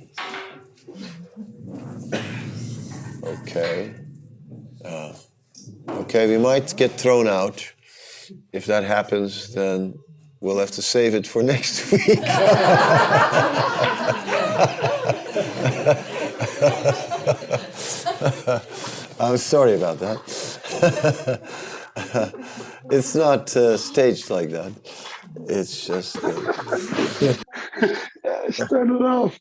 Speaker 1: Okay. Uh, okay, we might get thrown out. If that happens, then we'll have to save it for next [laughs] week. [laughs] I'm sorry about that. [laughs] it's not uh, staged like that. It's just. Uh,
Speaker 17: turn it off.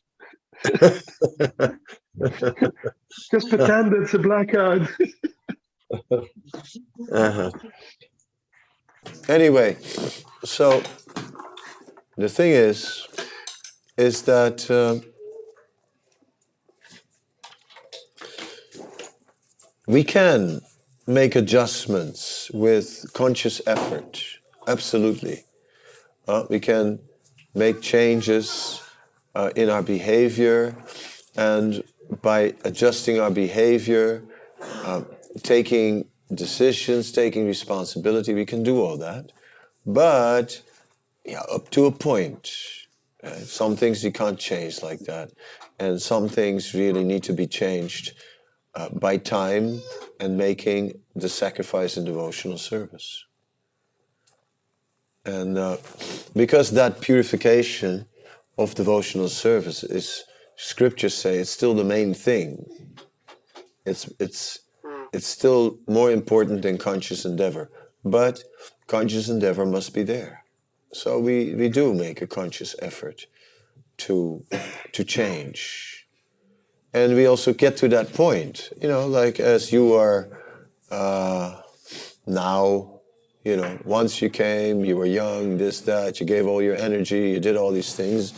Speaker 17: Just pretend it's a blackout.
Speaker 1: uh-huh. Anyway, so the thing is, is that uh, we can make adjustments with conscious effort. Absolutely. Uh, we can make changes uh, in our behavior, and by adjusting our behavior, uh, taking decisions, taking responsibility, we can do all that. But yeah, up to a point. Some things you can't change like that, and some things really need to be changed uh, by time and making the sacrifice in devotional service. And uh, because that purification of devotional service is, scriptures say, it's still the main thing. It's it's it's still more important than conscious endeavor, but conscious endeavor must be there. So we, we do make a conscious effort to to change, and we also get to that point. You know, like as you are uh, now you know, once you came, you were young, this, that, you gave all your energy, you did all these things,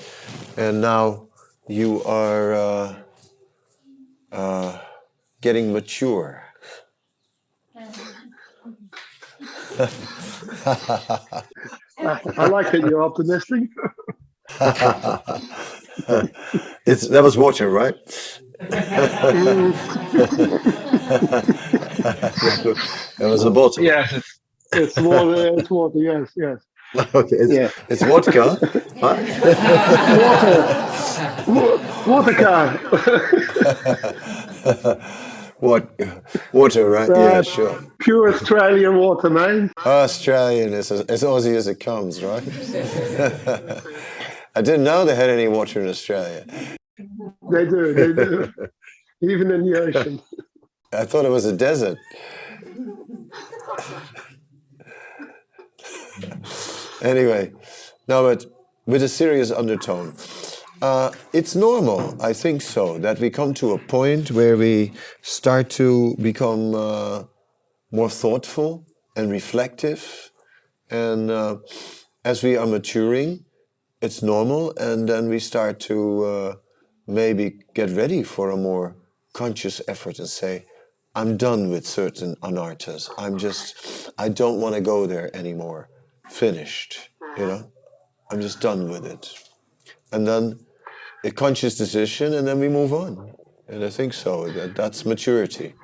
Speaker 1: and now you are uh, uh, getting mature.
Speaker 17: I, I like that you're optimistic. [laughs]
Speaker 1: it's, that was water, right? [laughs] that was a bottle.
Speaker 17: Yes, it's, water. It's water. Yes, yes. [laughs]
Speaker 1: Okay, it's,
Speaker 17: Yeah.
Speaker 1: it's vodka.
Speaker 17: water. Water car.
Speaker 1: What water, right? yeah,
Speaker 17: Uh,
Speaker 1: sure.
Speaker 17: Pure Australian water, man.
Speaker 1: Australian is as, as Aussie as it comes, right? [laughs] I didn't know they had any water in Australia.
Speaker 17: They do, they do. [laughs] Even in the ocean.
Speaker 1: I thought it was a desert. [laughs] anyway, no, but with a serious undertone. Uh, it's normal, I think so, that we come to a point where we start to become uh, more thoughtful and reflective. And uh, as we are maturing, it's normal. And then we start to uh, maybe get ready for a more conscious effort and say, I'm done with certain anarthas. I'm just, I don't want to go there anymore. Finished, you know? I'm just done with it. And then a conscious decision, and then we move on. And I think so. That, that's maturity.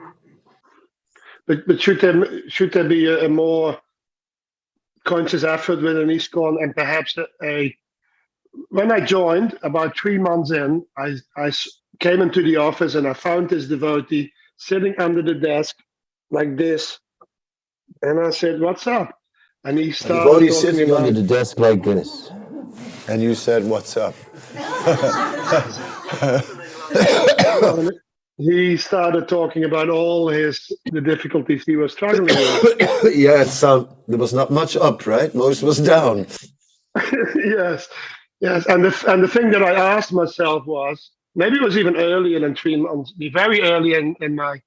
Speaker 17: But but should there should there be a, a more conscious effort within ISKCON and perhaps a, a when I joined about three months in, I, I came into the office and I found this devotee sitting under the desk like this, and I said, "What's up?" And he started
Speaker 1: Devotee
Speaker 17: talking
Speaker 1: sitting
Speaker 17: about-
Speaker 1: under the desk like this. [laughs] And you said, What's up?
Speaker 17: He started talking about all his the difficulties he was struggling with. [coughs]
Speaker 1: yeah, it sound, there was not much up, right? Most was down. [laughs]
Speaker 17: yes, yes, and the and the thing that I asked myself was maybe it was even earlier than three months, be very early in, in my.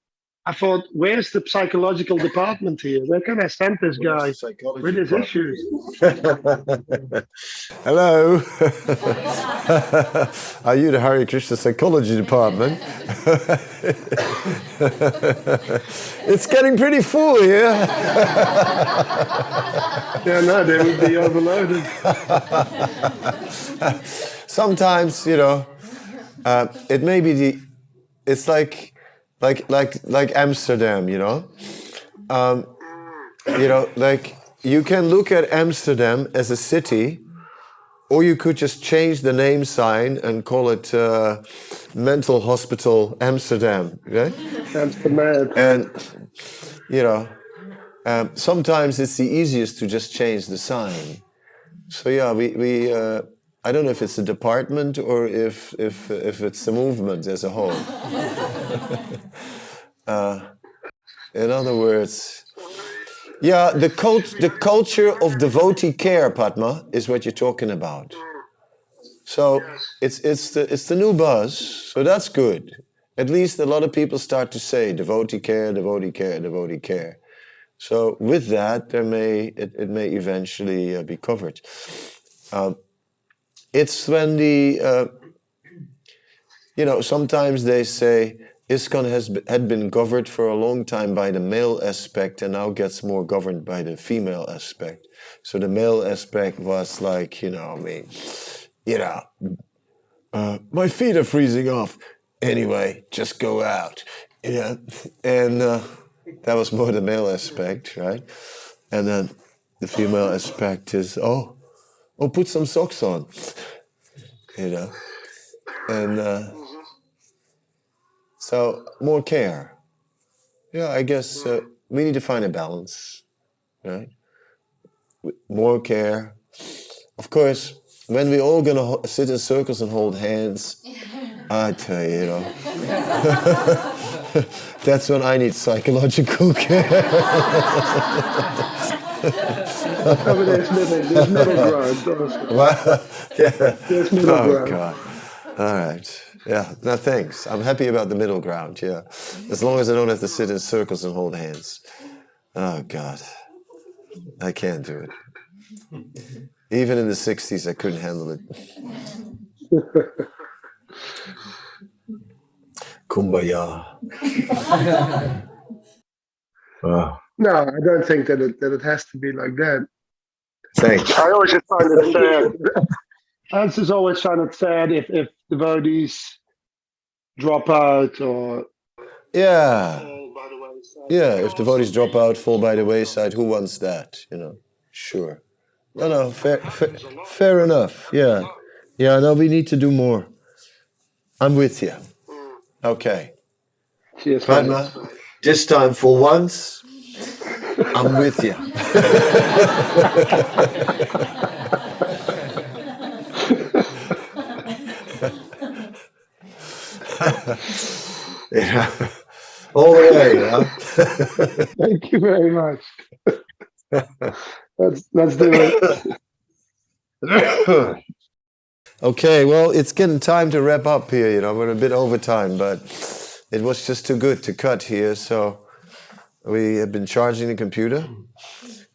Speaker 17: I thought, where's the psychological department here? Where can I send this guy with his issues? [laughs]
Speaker 1: Hello. [laughs] Are you the Hare Krishna Psychology Department? [laughs] it's getting pretty full here.
Speaker 17: yeah, no, they would be overloaded.
Speaker 1: Sometimes, you know, uh, it may be the. It's like, like, like, like Amsterdam. You know, um, you know, like you can look at Amsterdam as a city, or you could just change the name sign and call it uh, Mental Hospital Amsterdam. Right?
Speaker 17: Amsterdam.
Speaker 1: And you know, um, sometimes it's the easiest to just change the sign. So yeah, we we. Uh, I don't know if it's a department or if if if it's the movement as a whole. [laughs] uh, in other words, yeah, the cult, the culture of devotee care, Padma, is what you're talking about. So it's it's the it's the new buzz. So that's good. At least a lot of people start to say devotee care, devotee care, devotee care. So with that, there may it, it may eventually uh, be covered. Um, it's when the uh, you know sometimes they say ISKCON has had been governed for a long time by the male aspect and now gets more governed by the female aspect. So the male aspect was like you know I mean you know uh, my feet are freezing off. Anyway, just go out. Know, and uh, that was more the male aspect, right? And then the female aspect is oh oh put some socks on. You know? And uh, so more care. Yeah i guess uh, we need to find a balance right? More care. Of course when we're all gonna ho- sit in circles and hold hands [laughs] i tell you you know. [laughs] That's when i need psychological [laughs] care
Speaker 17: Oh, but there's middle, there's middle [laughs] ground. [laughs]
Speaker 1: Yeah.
Speaker 17: Middle
Speaker 1: oh,
Speaker 17: ground.
Speaker 1: God. All right. Yeah. No, thanks. I'm happy about the middle ground. Yeah. As long as I don't have to sit in circles and hold hands. Oh, God. I can't do it. Even in the 60s, I couldn't handle it. [laughs] Kumbaya. Wow.
Speaker 17: No, I don't think that it, that it has to be like that.
Speaker 1: Thanks.
Speaker 17: I always just find it sad. [laughs] Hans has always found it sad if, if devotees drop out or
Speaker 1: Yeah. Yeah, if devotees drop out, fall by the wayside, who wants that? You know, sure. No, no, fair, fair, fair enough. Yeah, yeah. No, we need to do more. I'm with you. Okay.
Speaker 17: Cheers,
Speaker 1: Padma, this time for once, I'm with you. [laughs] yeah. All the way, yeah. [laughs]
Speaker 17: Thank you very much. let's let's do it. [coughs]
Speaker 1: okay, well, it's getting time to wrap up here. You know, we're a bit over time, but it was just too good to cut here. So we have been charging the computer.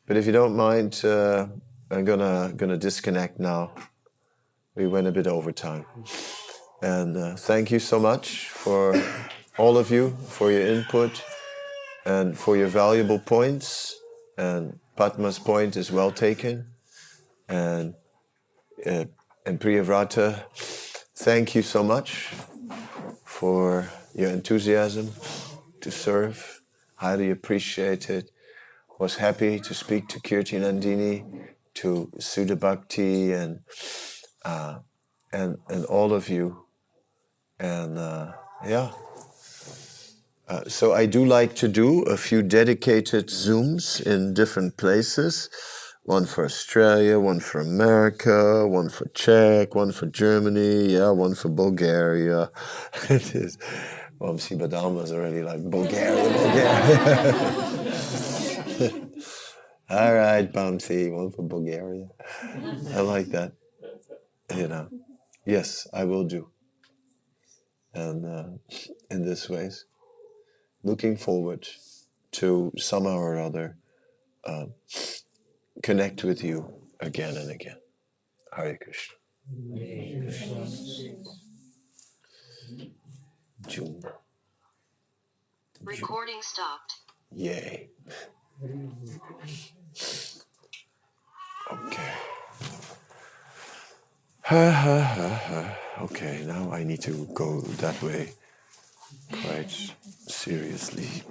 Speaker 1: But if you don't mind, uh, I'm gonna gonna disconnect now. We went a bit over time, and uh, thank you so much for all of you for your input and for your valuable points. And Padma's point is well taken, and uh, and Priyavrata, thank you so much for your enthusiasm to serve. Highly appreciate it. Was happy to speak to Kirti Nandini, to Sudha Bhakti, and uh, and and all of you. And uh, yeah. Uh, so I do like to do a few dedicated Zooms in different places. One for Australia, one for America, one for Czech, one for Germany, yeah, one for Bulgaria. [laughs] it is. Vamsi Badama is already like Bulgaria, Bulgaria. [laughs] All right, Bamsi, one for Bulgaria. I like that. You know, yes, I will do. And uh, in this ways, looking forward to somehow or other uh, connect with you again and again. Hare Krishna. June.
Speaker 18: Recording stopped.
Speaker 1: Yay. Okay. Ha ha ha ha. Okay, now I need to go that way quite seriously.